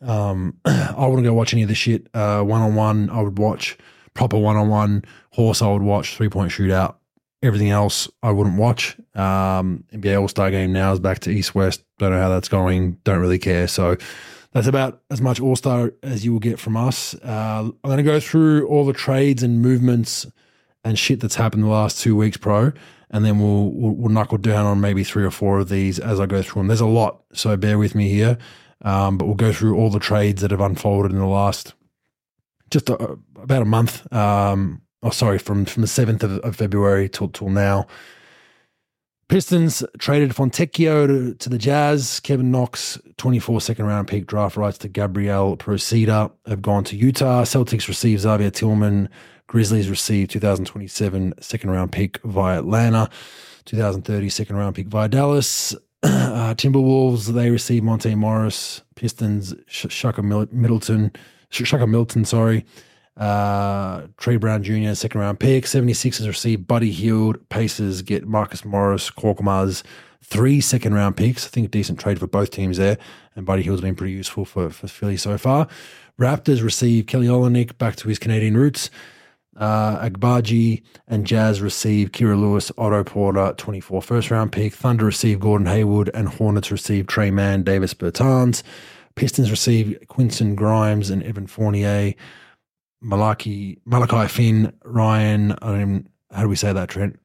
Speaker 1: Um, I wouldn't go watch any of the shit. One on one, I would watch proper one on one horse. I would watch three point shootout. Everything else I wouldn't watch. Um, NBA All Star Game now is back to East West. Don't know how that's going. Don't really care. So that's about as much All Star as you will get from us. Uh, I'm going to go through all the trades and movements and shit that's happened the last two weeks, pro, and then we'll, we'll, we'll knuckle down on maybe three or four of these as I go through them. There's a lot, so bear with me here. Um, but we'll go through all the trades that have unfolded in the last just a, about a month. Um, oh, sorry, from from the seventh of, of, February till till now. Pistons traded Fontecchio to, to, the Jazz. Kevin Knox, 24 second round pick draft rights to Gabriele Procida have gone to Utah. Celtics received Xavier Tillman. Grizzlies received 2027 second round pick via Atlanta. 2030 second round pick via Dallas. Uh, Timberwolves, they received Monte Morris. Pistons, Shaka Middleton, Shaka Milton, sorry. Uh, Trey Brown Jr., second round pick. 76ers receive Buddy Hield. Pacers get Marcus Morris, Korkmaz, three second round picks. I think a decent trade for both teams there. And Buddy Hield's been pretty useful for, for Philly so far. Raptors receive Kelly Olynyk back to his Canadian roots. Uh, Agbaji and Jazz receive Kira Lewis, Otto Porter, 24 first round pick. Thunder receive Gordon Hayward, and Hornets receive Tre Mann, Davis Bertans. Pistons receive Quentin Grimes and Evan Fournier. Malaki, Malachi Finn, Ryan, I don't even, how do we say that, Trent?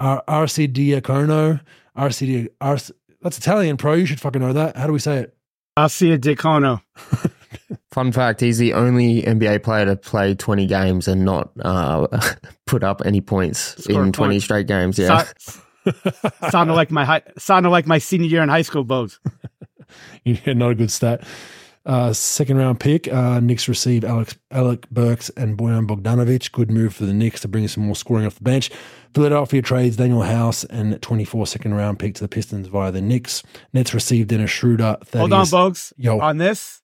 Speaker 1: R- Arcidiacono, RC, RC, that's Italian, pro. You should fucking know that. How do we say it?
Speaker 2: Arcidiacono.
Speaker 3: Fun fact: He's the only NBA player to play twenty games and not uh, put up any points Score in twenty point. straight games. Yeah,
Speaker 2: so, sounded like my high, sounded like my senior year in high school, Bogues.
Speaker 1: yeah, not a good stat. Uh, second round pick, uh, Knicks received Alex, Alec Burks and Bojan Bogdanovic. Good move for the Knicks to bring some more scoring off the bench. Philadelphia trades Danuel House and 24 second round pick to the Pistons via the Knicks. Nets received Dennis Schroeder.
Speaker 2: Thaddeus, Hold on, Bogues. Yo. On this,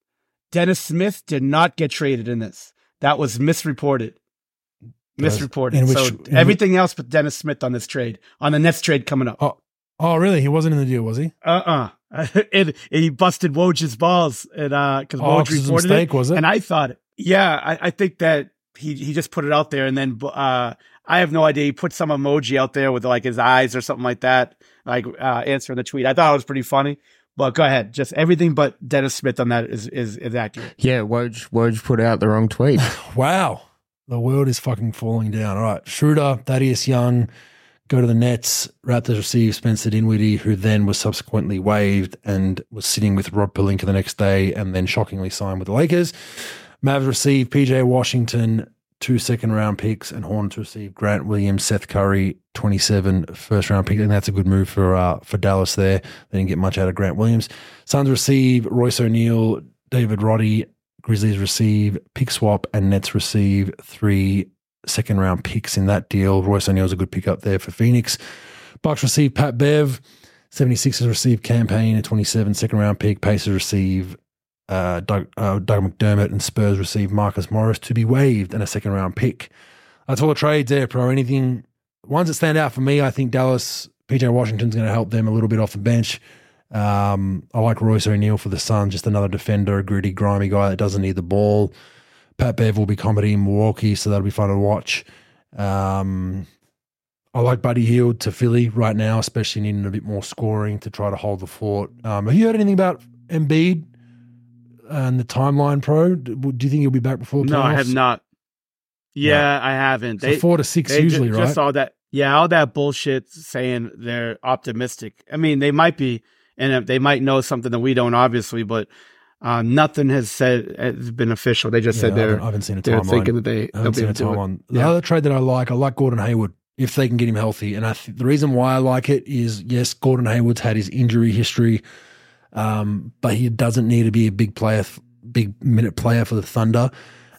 Speaker 2: Dennis Smith did not get traded in this. That was misreported. Misreported. Which, so everything which, else but Dennis Smith on this trade, on the next trade coming up.
Speaker 1: Oh, oh really? He wasn't in the deal, was he?
Speaker 2: Uh uh-uh. uh and, he busted Woj's balls, and uh, because
Speaker 1: oh, Woj reported mistake,
Speaker 2: it,
Speaker 1: was it?
Speaker 2: And I thought, yeah, I, I, think that he he just put it out there, and then uh, I have no idea. He put some emoji out there with like his eyes or something like that, like uh, answering the tweet. I thought it was pretty funny. But go ahead. Just everything but Dennis Smith on that is is, is accurate.
Speaker 3: Yeah, Woj Woj put out the wrong tweet.
Speaker 1: wow. The world is fucking falling down. All right. Schroeder, Thaddeus Young, Go to the Nets. Raptors receive Spencer Dinwiddie, who then was subsequently waived and was sitting with Rob Pelinka the next day and then shockingly signed with the Lakers. Mavs receive PJ Washington, two second round picks, and Hornets receive Grant Williams, Seth Curry, 27 first round pick. And that's a good move for uh, for Dallas there. They didn't get much out of Grant Williams. Suns receive Royce O'Neale, David Roddy. Grizzlies receive pick swap, and Nets receive three second round picks in that deal. Royce O'Neale's a good pickup there for Phoenix. Bucks receive Pat Bev. 76ers receive Cam Payne, a 27 second round pick. Pacers receive uh, Doug, uh, Doug McDermott, and Spurs receive Marcus Morris to be waived and a second round pick. That's all the trades there, pro. Anything, ones that stand out for me, I think Dallas, PJ Washington's going to help them a little bit off the bench. Um, I like Royce O'Neale for the Suns, just another defender, a gritty, grimy guy that doesn't need the ball. Pat Bev will be comedy in Milwaukee, so that'll be fun to watch. Um, I like Buddy Hield to Philly right now, especially needing a bit more scoring to try to hold the fort. Um, have you heard anything about Embiid and the timeline, pro? Do you think he'll be back before?
Speaker 2: No, I have not. Yeah, no. I haven't.
Speaker 1: So they, four to six usually,
Speaker 2: just,
Speaker 1: right?
Speaker 2: Just all that. Yeah, all that bullshit saying they're optimistic. I mean, they might be, and they might know something that we don't, obviously, but uh, nothing has said has been official. They just yeah, said they're. I
Speaker 1: haven't, I haven't seen a
Speaker 2: they're
Speaker 1: timeline.
Speaker 2: thinking that they.
Speaker 1: I haven't seen a timeline. The yeah. other trade that I like, I like Gordon Hayward if they can get him healthy. And I th- the reason why I like it is yes, Gordon Hayward's had his injury history, um, but he doesn't need to be a big player, big minute player for the Thunder.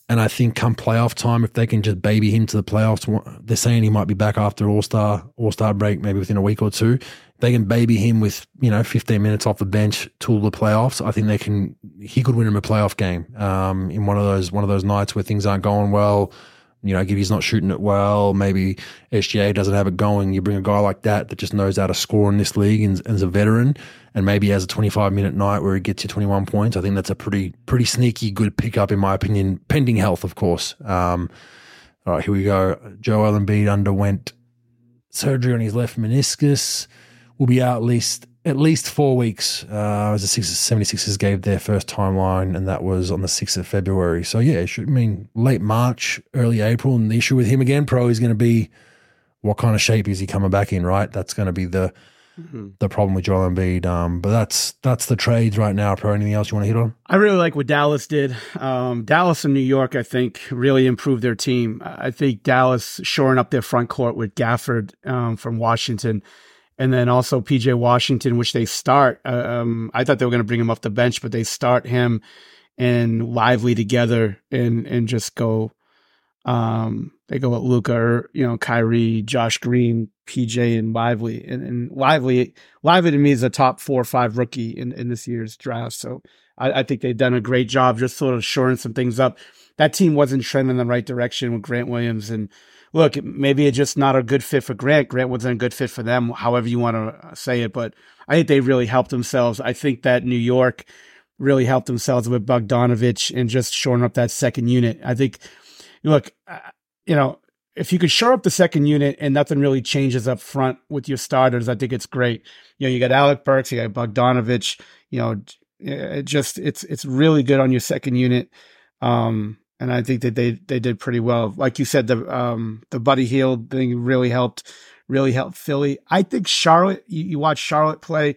Speaker 1: And I think come playoff time, if they can just baby him to the playoffs, they're saying he might be back after All Star All Star break, maybe within a week or two. They can baby him with you know 15 minutes off the bench till the playoffs. I think they can. He could win him a playoff game um, in one of those one of those nights where things aren't going well. You know, Gibby's not shooting it well. Maybe SGA doesn't have it going. You bring a guy like that that just knows how to score in this league and, and is a veteran, and maybe has a 25 minute night where he gets you 21 points. I think that's a pretty pretty sneaky good pickup in my opinion, pending health, of course. Um, all right, here we go. Joel Embiid underwent surgery on his left meniscus. Will be out at least at least four weeks, uh, as the 76ers gave their first timeline, and that was on the 6th of February. So, yeah, it should mean late March, early April. And the issue with him again, Pro, is going to be what kind of shape is he coming back in, right? That's going to be the mm-hmm. the problem with Joel Embiid. Um, but that's that's the trades right now, Pro. Anything else you want to hit on?
Speaker 2: I really like what Dallas did. Um, Dallas and New York, I think, really improved their team. I think Dallas shoring up their front court with Gafford um, from Washington – and then also PJ Washington, which they start. Uh, um, I thought they were going to bring him off the bench, but they start him and Lively together and and just go. Um, they go with Luka, or you know, Kyrie, Josh Green, PJ, and Lively, and, and Lively, Lively to me is a top four or five rookie in, in this year's draft. So I, I think they've done a great job just sort of shoring some things up. That team wasn't trending in the right direction with Grant Williams and look, maybe it's just not a good fit for Grant. Grant wasn't a good fit for them, however you want to say it. But I think they really helped themselves. I think that New York really helped themselves with Bogdanovic and just shoring up that second unit. I think, look, uh, you know, if you could shore up the second unit and nothing really changes up front with your starters, I think it's great. You know, you got Alec Burks, you got Bogdanovic, you know, it just it's it's really good on your second unit. Um, and I think that they they did pretty well. Like you said, the um the Buddy Hield thing really helped, really helped Philly. I think Charlotte. You, you watch Charlotte play,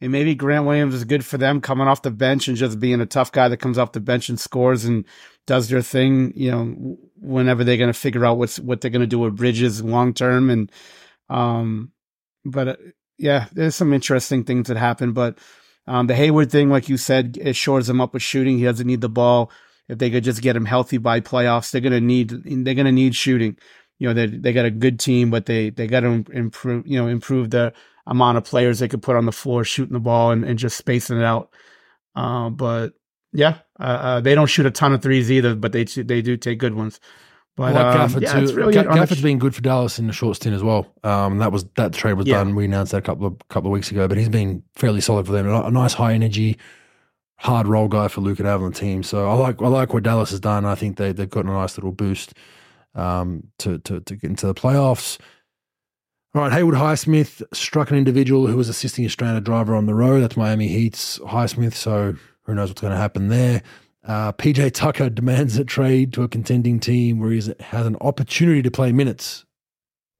Speaker 2: and maybe Grant Williams is good for them coming off the bench and just being a tough guy that comes off the bench and scores and does their thing. You know, whenever they're going to figure out what's what they're going to do with Bridges long term, and um, but uh, yeah, there's some interesting things that happen, but. Um, the Hayward thing, like you said, it shores him up with shooting. He doesn't need the ball if they could just get him healthy by playoffs, they're gonna need they're gonna need shooting. You know, they they got a good team, but they they got to improve. You know, improve the amount of players they could put on the floor shooting the ball and, and just spacing it out. Uh, but yeah, uh, uh, they don't shoot a ton of threes either, but they they do take good ones. But
Speaker 1: like um, Gafford yeah, too. Really Ga- Gafford's sh- been good for Dallas in the short stint as well. Um, that was that trade was yeah. done. We announced that a couple of couple of weeks ago, but he's been fairly solid for them. A nice high energy, hard role guy for Luka to have on the team. So I like I like what Dallas has done. I think they they've gotten a nice little boost um, to, to to get into the playoffs. All right, Haywood Highsmith struck an individual who was assisting a stranded driver on the road. That's Miami Heat's Highsmith. So who knows what's going to happen there. Uh, PJ Tucker demands a trade to a contending team where he has an opportunity to play minutes.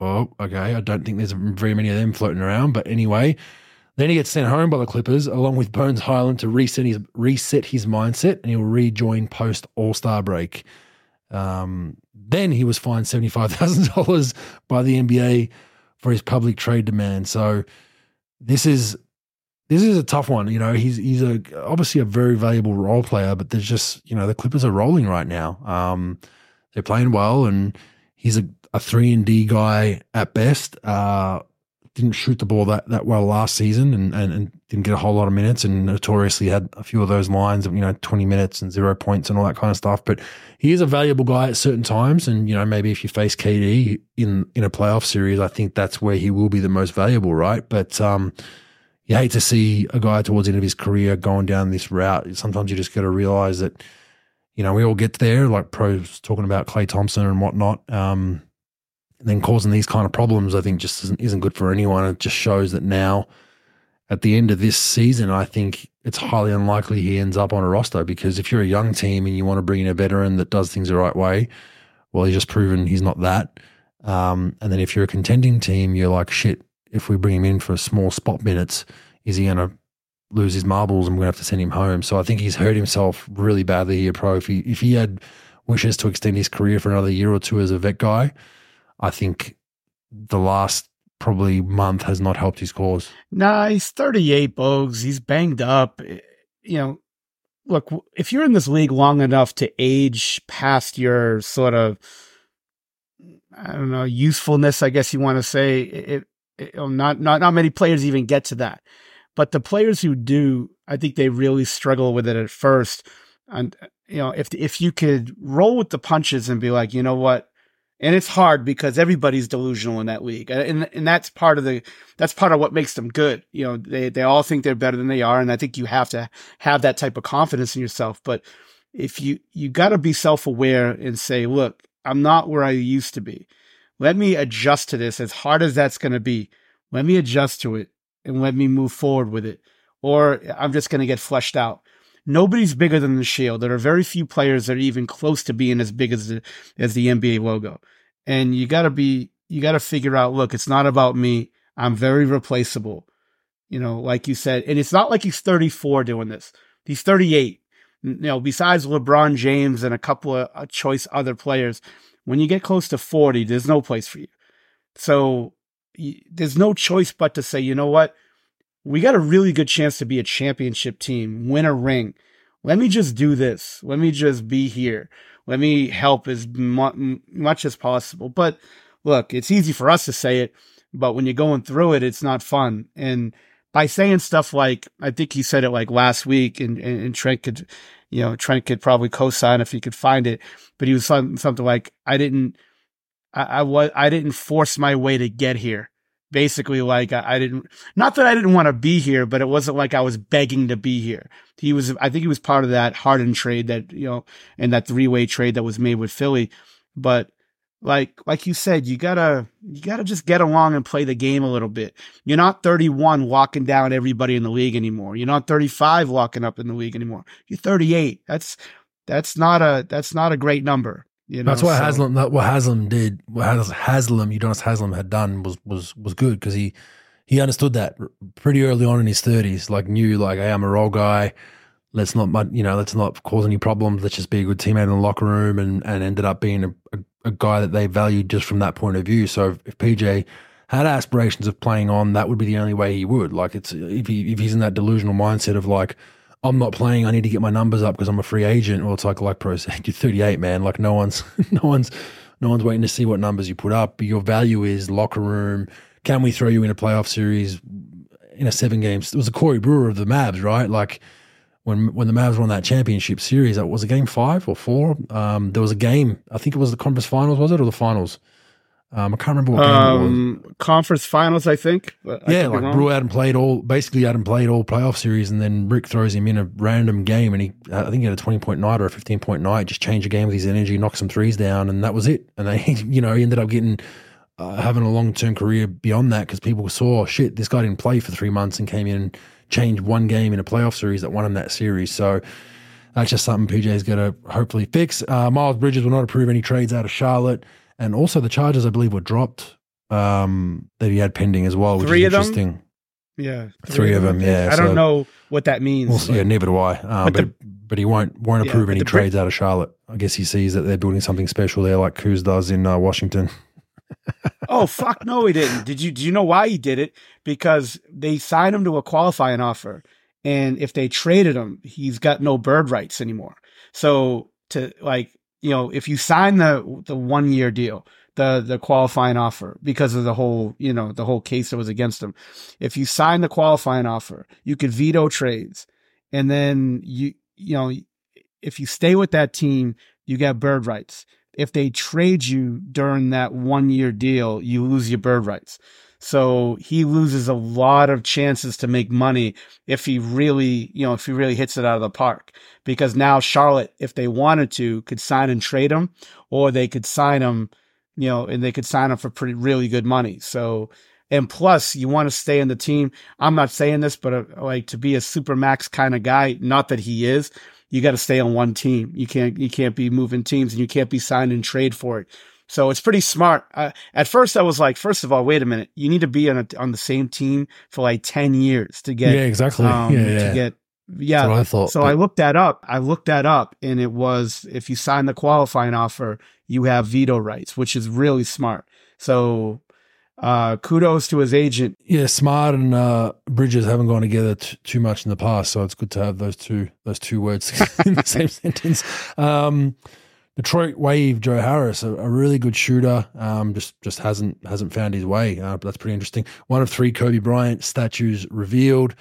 Speaker 1: oh, okay. I don't think there's very many of them floating around. But anyway, then he gets sent home by the Clippers along with Bones Hyland, to reset his reset his mindset, and he'll rejoin post All Star break. Um, then he was fined seventy five thousand dollars by the NBA for his public trade demand. So this is this is a tough one. You know, he's he's a obviously a very valuable role player, but there's just you know the Clippers are rolling right now. Um, they're playing well, and he's a, a three and D guy at best. Uh, didn't shoot the ball that, that well last season and, and, and, didn't get a whole lot of minutes and notoriously had a few of those lines of, you know, 20 minutes and zero points and all that kind of stuff. But he is a valuable guy at certain times. And, you know, maybe if you face KD in, in a playoff series, I think that's where he will be the most valuable, right? But, um, you hate to see a guy towards the end of his career going down this route. Sometimes you just got to realize that, you know, we all get there, like pros talking about Klay Thompson and whatnot. Um, then causing these kind of problems, I think just isn't, isn't good for anyone. It just shows that now, at the end of this season, I think it's highly unlikely he ends up on a roster because if you're a young team and you want to bring in a veteran that does things the right way, well, he's just proven he's not that. Um, and then if you're a contending team, you're like, shit, if we bring him in for small spot minutes, is he going to lose his marbles and we're going to have to send him home? So I think he's hurt himself really badly here, pro. If he, if he had wishes to extend his career for another year or two as a vet guy, I think the last probably month has not helped his cause.
Speaker 2: Nah, he's 38, Bogues. He's banged up. You know, look, if you're in this league long enough to age past your sort of, I don't know, usefulness, I guess you want to say, it, it, not, not, not many players even get to that. But the players who do, I think they really struggle with it at first. And, uh, you know, if, if you could roll with the punches and be like, you know what, and it's hard because everybody's delusional in that league, uh, and and that's part of the that's part of what makes them good. You know, they they all think they're better than they are, and I think you have to have that type of confidence in yourself. But if you you got to be self aware and say, look, I'm not where I used to be. Let me adjust to this, as hard as that's going to be. Let me adjust to it and let me move forward with it, or I'm just going to get fleshed out nobody's bigger than the Shield. There are very few players that are even close to being as big as the as the NBA logo. And you gotta be you gotta figure out, look, it's not about me. I'm very replaceable. You know, like you said, and it's not like he's 34 doing this. He's 38. You know, besides LeBron James and a couple of uh, choice other players, when you get close to 40, there's no place for you. So there's no choice but to say, you know what? We got a really good chance to be a championship team, win a ring. Let me just do this. Let me just be here. Let me help as mu- much as possible. But look, it's easy for us to say it, but when you're going through it, it's not fun. And by saying stuff like, I think he said it like last week, and, and, and Trent could, you know, Trent could probably co-sign if he could find it, but he was something, something like, I didn't, I, I was, I didn't force my way to get here basically like I, I, didn't not that I didn't want to be here, but it wasn't like I was begging to be here. He was I think he was part of that Harden trade that, you know, and that three way trade that was made with Philly. But like like you said, you gotta you gotta just get along and play the game a little bit. You're not 31 walking down everybody in the league anymore. You're not 35 walking up in the league anymore. You're 38. That's that's not a that's not a great number. You know,
Speaker 1: That's what so. Haslem. That what Haslem did. What Haslem, Udonis Haslem had done was was was good because he he understood that pretty early on in his thirties. Like knew like, hey, I'm a role guy. Let's not you know let's not cause any problems. Let's just be a good teammate in the locker room, and and ended up being a, a, a guy that they valued just from that point of view. So if, if PJ had aspirations of playing on, that would be the only way he would. Like it's if he if he's in that delusional mindset of like I'm not playing. I need to get my numbers up because I'm a free agent. Well, it's like like pro said, you're 38, man. Like no one's no one's no one's waiting to see what numbers you put up. Your value is locker room. Can we throw you in a playoff series in a seven games? It was a Corey Brewer of the Mavs, right? Like when when the Mavs won that championship series, that was a game five or four. Um, there was a game. I think it was the conference finals, was it, or the finals? Um, I can't remember what game um.
Speaker 2: Conference finals, I think.
Speaker 1: I yeah, like Brew hadn't played all, basically hadn't played all playoff series, and then Rick throws him in a random game, and he, I think he had a twenty point night or a fifteen point night, just changed the game with his energy, knocked some threes down, and that was it. And they, you know, he ended up getting uh, having a long term career beyond that because people saw shit, this guy didn't play for three months and came in and changed one game in a playoff series that won him that series. So that's just something PJ's got to hopefully fix. Uh, Miles Bridges will not approve any trades out of Charlotte. And also, the charges, I believe, were dropped um, that he had pending as well, which
Speaker 2: Three
Speaker 1: is
Speaker 2: of them?
Speaker 1: interesting.
Speaker 2: Yeah,
Speaker 1: Three of them, yeah,
Speaker 2: I
Speaker 1: so-
Speaker 2: don't know what that means.
Speaker 1: Well, yeah, neither do I. Uh,
Speaker 2: But
Speaker 1: but
Speaker 2: the-
Speaker 1: but he won't won't approve
Speaker 2: but
Speaker 1: any
Speaker 2: Brit-
Speaker 1: trades out of Charlotte. I guess he sees that they're building something special there, like Kuz does in uh, Washington.
Speaker 2: Oh fuck no he didn't. Did you do you know why he did it? Because they signed him to a qualifying offer. And if they traded him, he's got no bird rights anymore. So to like, you know, if you sign the the one year deal, the the qualifying offer because of the whole, you know, the whole case that was against him. If you sign the qualifying offer, you could veto trades. And then you you know, if you stay with that team, you get bird rights if they trade you during that one year deal, you lose your bird rights. So he loses a lot of chances to make money if he really, you know, if he really hits it out of the park. Because now Charlotte, if they wanted to, could sign and trade him, or they could sign him, you know, and they could sign him for pretty really good money. So, and plus, you want to stay in the team. I'm not saying this, but uh, like to be a super max kind of guy, not that he is, you got to stay on one team. You can't you can't be moving teams and you can't be signed and trade for it. So it's pretty smart. Uh, at first, I was like, first of all, wait a minute, you need to be on a, on the same team for like ten years to get
Speaker 1: yeah, exactly.
Speaker 2: um,
Speaker 1: yeah, yeah.
Speaker 2: to get yeah.
Speaker 1: That's what I thought.
Speaker 2: So
Speaker 1: but-
Speaker 2: I looked that up. I looked that up, and it was if you sign the qualifying offer, you have veto rights, which is really smart. So uh, kudos to his agent.
Speaker 1: yeah, Smart and uh, Bridges haven't gone together t- too much in the past, so it's good to have those two those two words in the same sentence. Um, Detroit Waive Joe Harris, a, a really good shooter, um, just just hasn't hasn't found his way. Uh, that's pretty interesting. One of three Kobe Bryant statues revealed.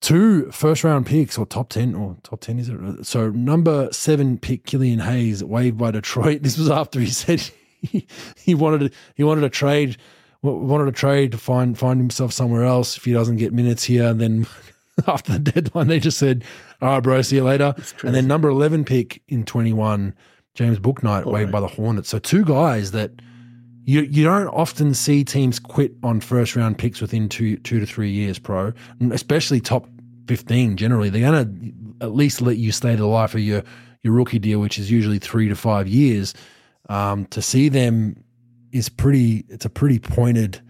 Speaker 1: Two first round picks or top ten or top ten is it? So number seven pick Killian Hayes waived by Detroit. This was after he said he, he wanted he wanted a trade wanted a trade to find find himself somewhere else if he doesn't get minutes here. Then after the deadline, they just said, "All right, bro, see you later." And then number eleven pick in twenty one, James Bouknight waived by the Hornets. So two guys that you you don't often see teams quit on first round picks within two two to three years, pro. Especially top fifteen. Generally, they're gonna at least let you stay the life of your your rookie deal, which is usually three to five years. Um, to see them is pretty. It's a pretty pointed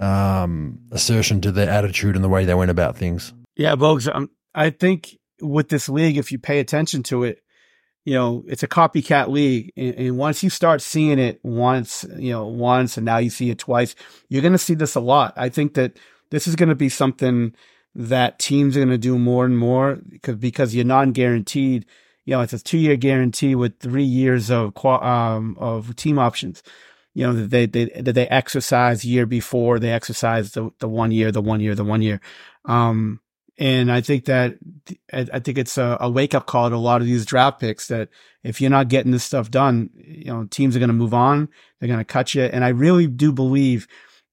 Speaker 1: um, assertion to their attitude and the way they went about things.
Speaker 2: Yeah, Bogues. Um, I think with this league, if you pay attention to it, you know, it's a copycat league. And, and once you start seeing it once, you know, once and now you see it twice, you're going to see this a lot. I think that this is going to be something that teams are going to do more and more because, because you're non guaranteed. You know, it's a two year guarantee with three years of, um, of team options. You know, that they, they, that they exercise year before they exercise the, the one year, the one year, the one year. Um, and I think that I think it's a, a wake up call to a lot of these draft picks that if you're not getting this stuff done, you know, teams are going to move on. They're going to cut you. And I really do believe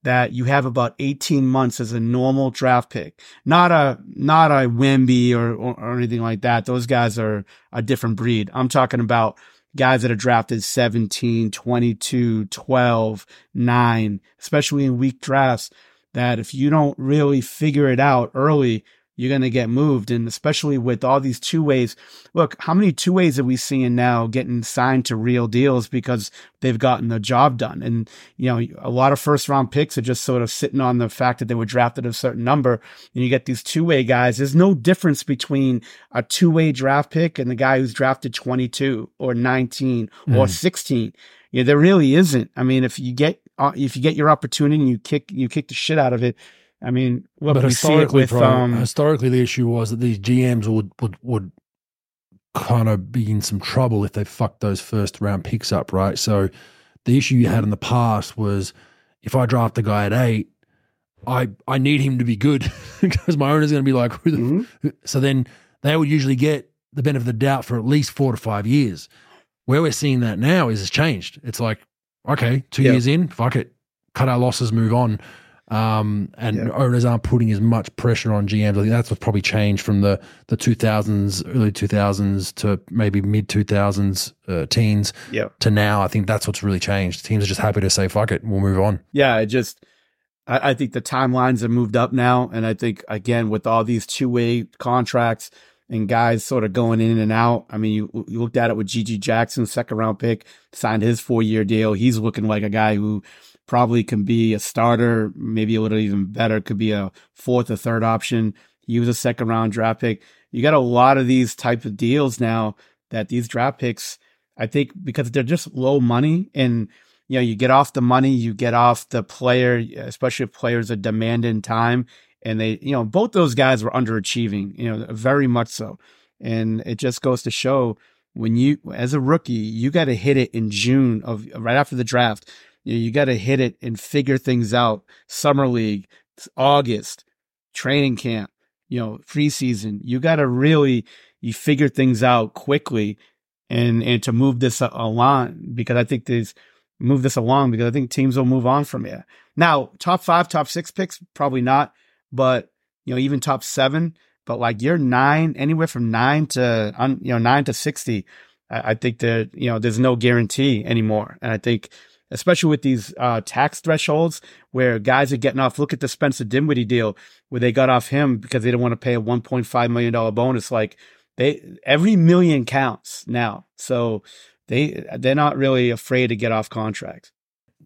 Speaker 2: that you have about 18 months as a normal draft pick, not a, not a Wemby or, or, or anything like that. Those guys are a different breed. I'm talking about guys that are drafted 17, 22, 12, 9, especially in weak drafts that if you don't really figure it out early, you're going to get moved. And especially with all these two ways, look, how many two ways are we seeing now getting signed to real deals because they've gotten the job done? And, you know, a lot of first round picks are just sort of sitting on the fact that they were drafted a certain number. And you get these two way guys. There's no difference between a two way draft pick and the guy who's drafted 22 or 19 or
Speaker 1: Mm.
Speaker 2: 16. Yeah, there really isn't. I mean, if you get, uh, if you get your opportunity and you kick, you kick the shit out of it, I mean, look,
Speaker 1: but
Speaker 2: we see it
Speaker 1: historically,
Speaker 2: with um,
Speaker 1: historically, the issue was that these GMs would would would kind of be in some trouble if they fucked those first round picks up, right? So the issue you had in the past was if I draft a guy at eight, I I need him to be good because my owner's going to be like, who the
Speaker 2: Mhm.
Speaker 1: who- so then they would usually get the benefit of the doubt for at least four to five years. Where we're seeing that now is it's changed. It's like, okay, two
Speaker 2: Yeah.
Speaker 1: years in, fuck it, cut our losses, move on. Um, and
Speaker 2: Yeah.
Speaker 1: owners aren't putting as much pressure on GMs. I think that's what's probably changed from the the 2000s, early 2000s to maybe mid 2000s uh, teens
Speaker 2: yeah,
Speaker 1: to now. I think that's what's really changed. Teams are just happy to say, fuck it, we'll move on.
Speaker 2: yeah. I just, I, I think the timelines have moved up now, and I think again with all these two way contracts and guys sort of going in and out. I mean, you, you looked at it with GG Jackson, second round pick, signed his four year deal. He's looking like a guy who probably can be a starter, maybe a little even better, could be a fourth or third option. Was a second round draft pick. You got a lot of these type of deals now that these draft picks, I think, because they're just low money and you know, you get off the money, you get off the player, especially if players are demanding time. And they, you know, both those guys were underachieving, you know, very much so. And it just goes to show when you, as a rookie, you got to hit it in June of right after the draft. You, know, you got to hit it and figure things out. Summer league, August, training camp, you know, preseason. You got to really, you figure things out quickly and, and to move this along because I think there's, move this along because I think teams will move on from you. Now, top five, top six picks, probably not, but you know, even top seven, but like you're nine, anywhere from nine to, you know, nine to 60. I, I think that, you know, there's no guarantee anymore. And I think, especially with these uh, tax thresholds where guys are getting off. Look at the Spencer Dinwiddie deal where they got off him because they didn't want to pay a $1.5 million bonus. Like they, every million counts now. So they they're not really afraid to get off contract.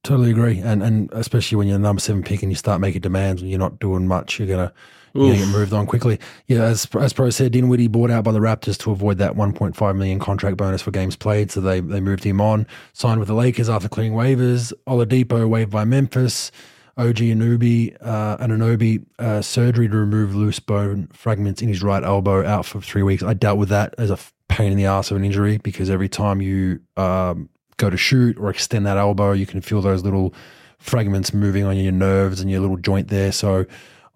Speaker 1: Totally agree, and and especially when you're the number seven pick and you start making demands when you're not doing much, you're gonna you're gonna get moved on quickly. Yeah, as as Pro said, Dinwiddie bought out by the Raptors to avoid that 1.5 million contract bonus for games played, so they they moved him on. Signed with the Lakers after clearing waivers. Oladipo waived by Memphis. OG Anunoby, uh, Anunoby uh, surgery to remove loose bone fragments in his right elbow, out for three weeks. I dealt with that as a pain in the ass of an injury because every time you um, go to shoot or extend that elbow, you can feel those little fragments moving on your nerves and your little joint there. So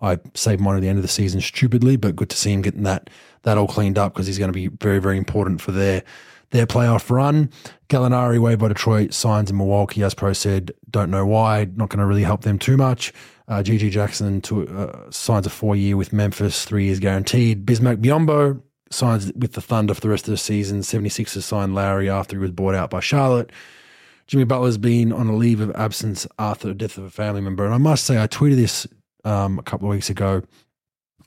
Speaker 1: I saved mine at the end of the season stupidly, but good to see him getting that that all cleaned up because he's going to be very very important for their their playoff run. Gallinari waived by Detroit, signs in Milwaukee. As Pro said, don't know why. Not going to really help them too much. Uh, GG Jackson to, uh, signs a four year with Memphis, three years guaranteed. Bismack Biyombo signs with the Thunder for the rest of the season. 76ers signed Lowry after he was bought out by Charlotte. Jimmy Butler's been on a leave of absence after the death of a family member. And I must say, I tweeted this um, a couple of weeks ago,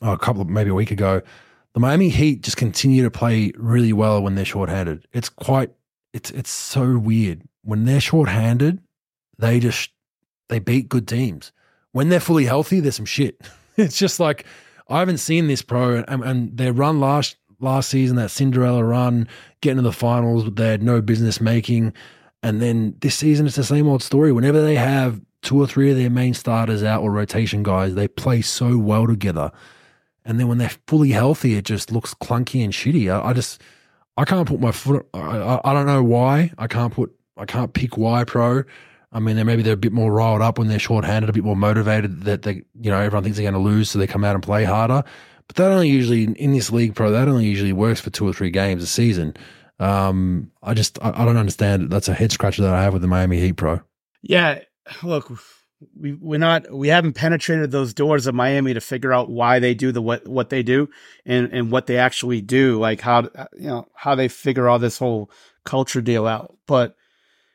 Speaker 1: a couple of, maybe a week ago. The Miami Heat just continue to play really well when they're shorthanded. It's quite, it's it's so weird. When they're shorthanded, they just they beat good teams. When they're fully healthy, there's some shit. It's just like I haven't seen this pro and, and their run last last season, that Cinderella run, getting to the finals, they had no business making. And then this season, it's the same old story. Whenever they have two or three of their main starters out or rotation guys, they play so well together. And then when they're fully healthy, it just looks clunky and shitty. I, I just, I can't put my foot. I, I, I, don't know why. I can't put. I can't pick why pro. I mean, they maybe they're a bit more riled up when they're shorthanded, a bit more motivated that they, you know, everyone thinks they're going to lose, so they come out and play harder. But that only usually in this league, pro, that only usually works for two or three games a season. Um, I just I, I don't understand. That's a head scratcher that I have with the Miami Heat pro.
Speaker 2: Yeah, look, we we're not we haven't penetrated those doors of Miami to figure out why they do the what what they do and and what they actually do, like how you know how they figure all this whole culture deal out. But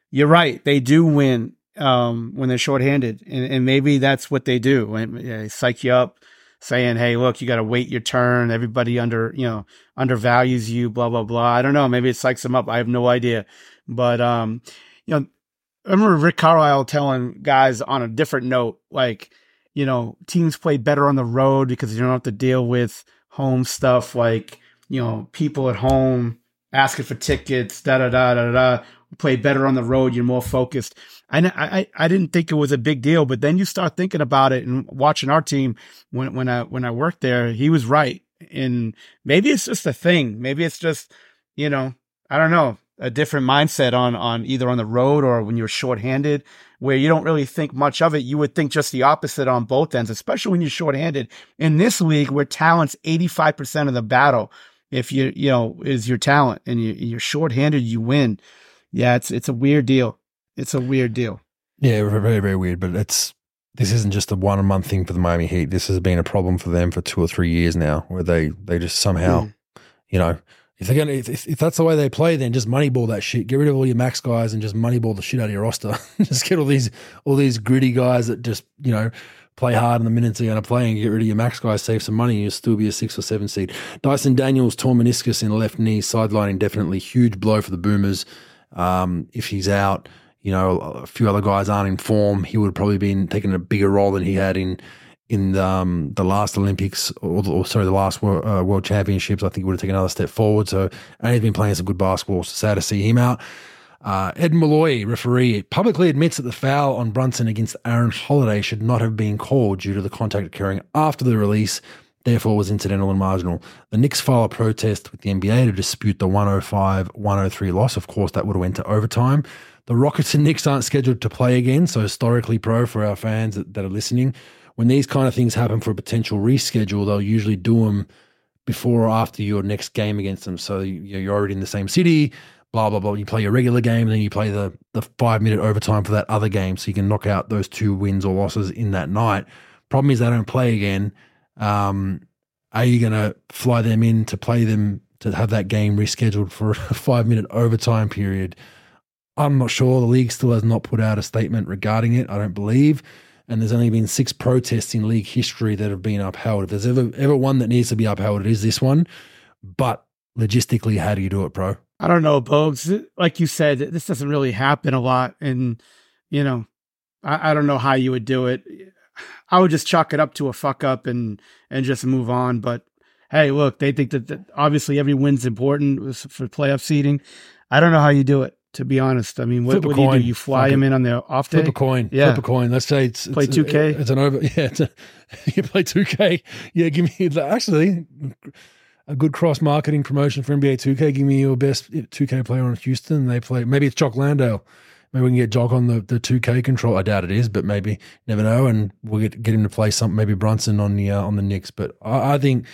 Speaker 2: you're right, they do win um, when they're shorthanded, and, and maybe that's what they do. When they psych you up, saying, "Hey, look, you got to wait your turn. Everybody under, you know, undervalues you." Blah blah blah. I don't know. Maybe it psychs them up. I have no idea. But um, you know, I remember Rick Carlisle telling guys on a different note, like, you know, teams play better on the road because you don't have to deal with home stuff like, you know, people at home asking for tickets, da da da da da. Play better on the road. You're more focused. I, I I didn't think it was a big deal, but then you start thinking about it and watching our team when when I when I worked there, he was right. And maybe it's just a thing. Maybe it's just you know I don't know a different mindset on on either on the road or when you're shorthanded, where you don't really think much of it. You would think just the opposite on both ends, especially when you're shorthanded. In this league, where talent's 85 percent of the battle, if you you know is your talent and you, you're shorthanded, you win. Yeah, it's it's a weird deal. It's a weird deal.
Speaker 1: Yeah, very, very weird. But it's this isn't just a one month thing for the Miami Heat. This has been a problem for them for two or three years now, where they they just somehow, mm. you know, if they're gonna if, if that's the way they play, then just moneyball that shit. Get rid of all your max guys and just moneyball the shit out of your roster. just get all these all these gritty guys that just you know play hard in the minutes they're going to play and get rid of your max guys, save some money, and you'll still be a six or seven seed. Dyson Daniels tore meniscus in the left knee, sideline indefinitely. Huge blow for the Boomers. Um, if he's out, you know, a few other guys aren't in form, he would have probably been taking a bigger role than he had in in the, um, the last Olympics, or, or, sorry, the last World, uh, World Championships. I think he would have taken another step forward. So, and he's been playing some good basketball. So sad to see him out. Uh, Ed Malloy, referee, publicly admits that the foul on Brunson against Aaron Holiday should not have been called due to the contact occurring after the release, therefore was incidental and marginal. The Knicks file a protest with the NBA to dispute the 105 103 loss. Of course, that would have went to overtime. The Rockets and Knicks aren't scheduled to play again, so historically pro for our fans that, that are listening. When these kind of things happen for a potential reschedule, they'll usually do them before or after your next game against them. So you're already in the same city, blah blah blah. You play your regular game, and then you play the the five minute overtime for that other game, so you can knock out those two wins or losses in that night. Problem is they don't play again. Um, are you going to fly them in to play them to have that game rescheduled for a five minute overtime period? I'm not sure. The league still has not put out a statement regarding it. I don't believe. And there's only been six protests in league history that have been upheld. If there's ever ever one that needs to be upheld, it is this one. But logistically, how do you do it, bro?
Speaker 2: I don't know, Bogues. Like you said, this doesn't really happen a lot. And, you know, I, I don't know how you would do it. I would just chalk it up to a fuck up and and just move on. But hey, look, they think that, that obviously every win's important for playoff seeding. I don't know how you do it to be honest. I mean, what, what do you do? You fly them in on the off day?
Speaker 1: Flip a coin. Yeah. Flip a coin. Let's say it's,
Speaker 2: play two K.
Speaker 1: It's an over. Yeah, it's a, you play two K. Yeah, give me actually a good cross marketing promotion for NBA two K. Give me your best two K player on Houston. They play. Maybe it's Jock Landale. Maybe we can get Jock on the the two K control. I doubt it is, but maybe never know. And we'll get get him to play some maybe Brunson on the uh, on the Knicks. But I, I think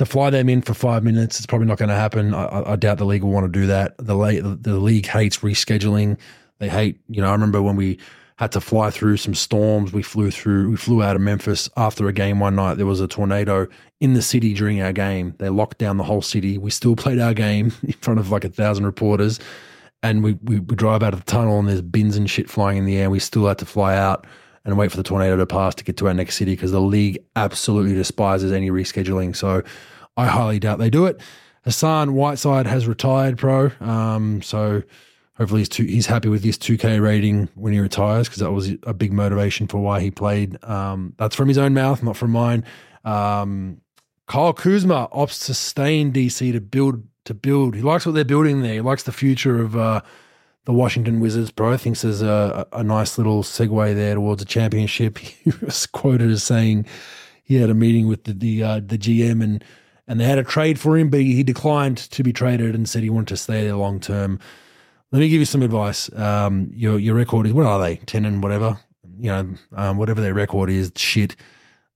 Speaker 1: to fly them in for five minutes, it's probably not going to happen. I, I, doubt the league will want to do that. The, the, league hates rescheduling. They hate, you know, I remember when we had to fly through some storms. We flew through, we flew out of Memphis after a game one night. There was a tornado in the city during our game. They locked down the whole city. We still played our game in front of like a thousand reporters. And we, we, we drive out of the tunnel and there's bins and shit flying in the air. We still had to fly out and wait for the tornado to pass to get to our next city because the league absolutely despises any rescheduling. So I highly doubt they do it. Hassan Whiteside has retired pro. Um, so hopefully he's, too, he's happy with his 2K rating when he retires because that was a big motivation for why he played. Um, that's from his own mouth, not from mine. Um, Kyle Kuzma opts to stay in DC to build to build. He likes what they're building there. He likes the future of uh, the Washington Wizards, bro. thinks there's a, a nice little segue there towards a championship. He was quoted as saying he had a meeting with the the, uh, the GM and and they had a trade for him, but he declined to be traded and said he wanted to stay there long term. Let me give you some advice. Um, your your record is what are they? Ten and whatever. You know, um, whatever their record is, shit.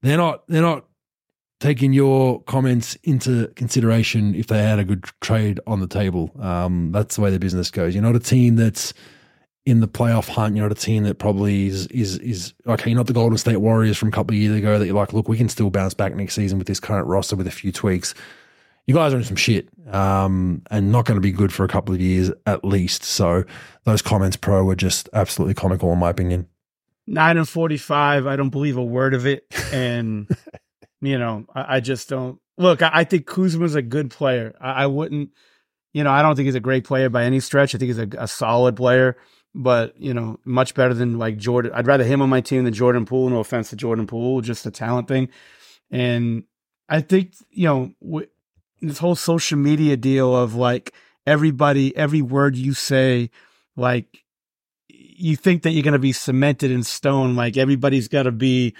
Speaker 1: They're not. They're not taking your comments into consideration if they had a good trade on the table. Um, that's the way the business goes. You're not a team that's in the playoff hunt. You're not a team that probably is is is okay. You're not the Golden State Warriors from a couple of years ago that you're like, look, we can still bounce back next season with this current roster with a few tweaks. You guys are in some shit, um, and not going to be good for a couple of years at least. So those comments, pro, were just absolutely comical in my opinion.
Speaker 2: Nine and forty-five. I don't believe a word of it, and you know, I, I, just don't look. I, I think Kuzma's a good player. I, I, wouldn't, you know, I don't think he's a great player by any stretch. I think he's a, a solid player but you know, much better than like Jordan. I'd rather him on my team than Jordan Poole. No offense to Jordan Poole, just a talent thing. And I think you know w- this whole social media deal of like everybody, every word you say, like you think that you're going to be cemented in stone. Like everybody's got to be,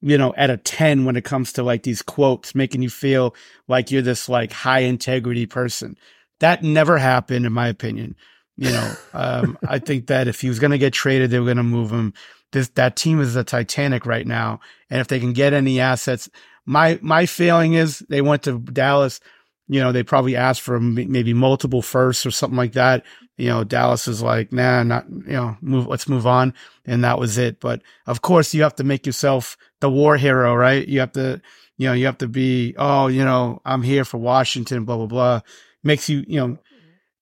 Speaker 2: you know, at a 10 when it comes to like these quotes, making you feel like you're this like high integrity person. That never happened, in my opinion. You know, um, I think that if he was going to get traded, they were going to move him. This that team is a Titanic right now, and if they can get any assets, my my feeling is they went to Dallas. You know, they probably asked for maybe multiple firsts or something like that. You know, Dallas is like, nah, not you know, move. Let's move on, and that was it. But of course, you have to make yourself the war hero, right? You have to, you know, you have to be, oh, you know, I'm here for Washington, blah blah blah. Makes you, you know,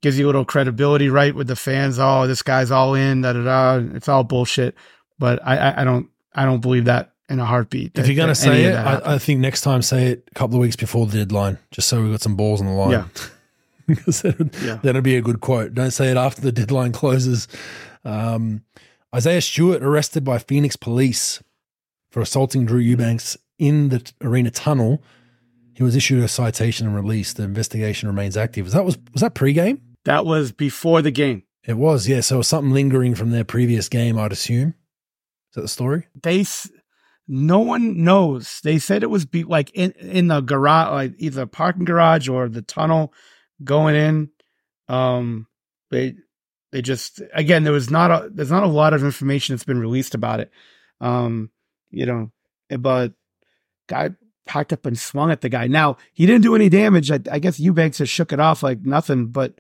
Speaker 2: gives you a little credibility, right, with the fans. Oh, this guy's all in. Da da da. It's all bullshit. But I, I, I don't, I don't believe that in a heartbeat. That,
Speaker 1: if you're going to say it, I, I, think next time say it a couple of weeks before the deadline, just so we've got some balls on the line.
Speaker 2: Yeah.
Speaker 1: because yeah. then it'd be a good quote. Don't say it after the deadline closes. Um, Isaiah Stewart arrested by Phoenix police for assaulting Drew Eubanks in the arena tunnel. He was issued a citation and released. The investigation remains active. Was that was was that pregame?
Speaker 2: That was before the game.
Speaker 1: It was, yeah. So it was something lingering from their previous game, I'd assume. Is that the story?
Speaker 2: They, no one knows. They said it was be like in in the garage, like either parking garage or the tunnel going in. Um, they they just again there was not a there's not a lot of information that's been released about it. Um, you know, but guy packed up and swung at the guy. Now he didn't do any damage. I, I guess Eubanks just shook it off like nothing. But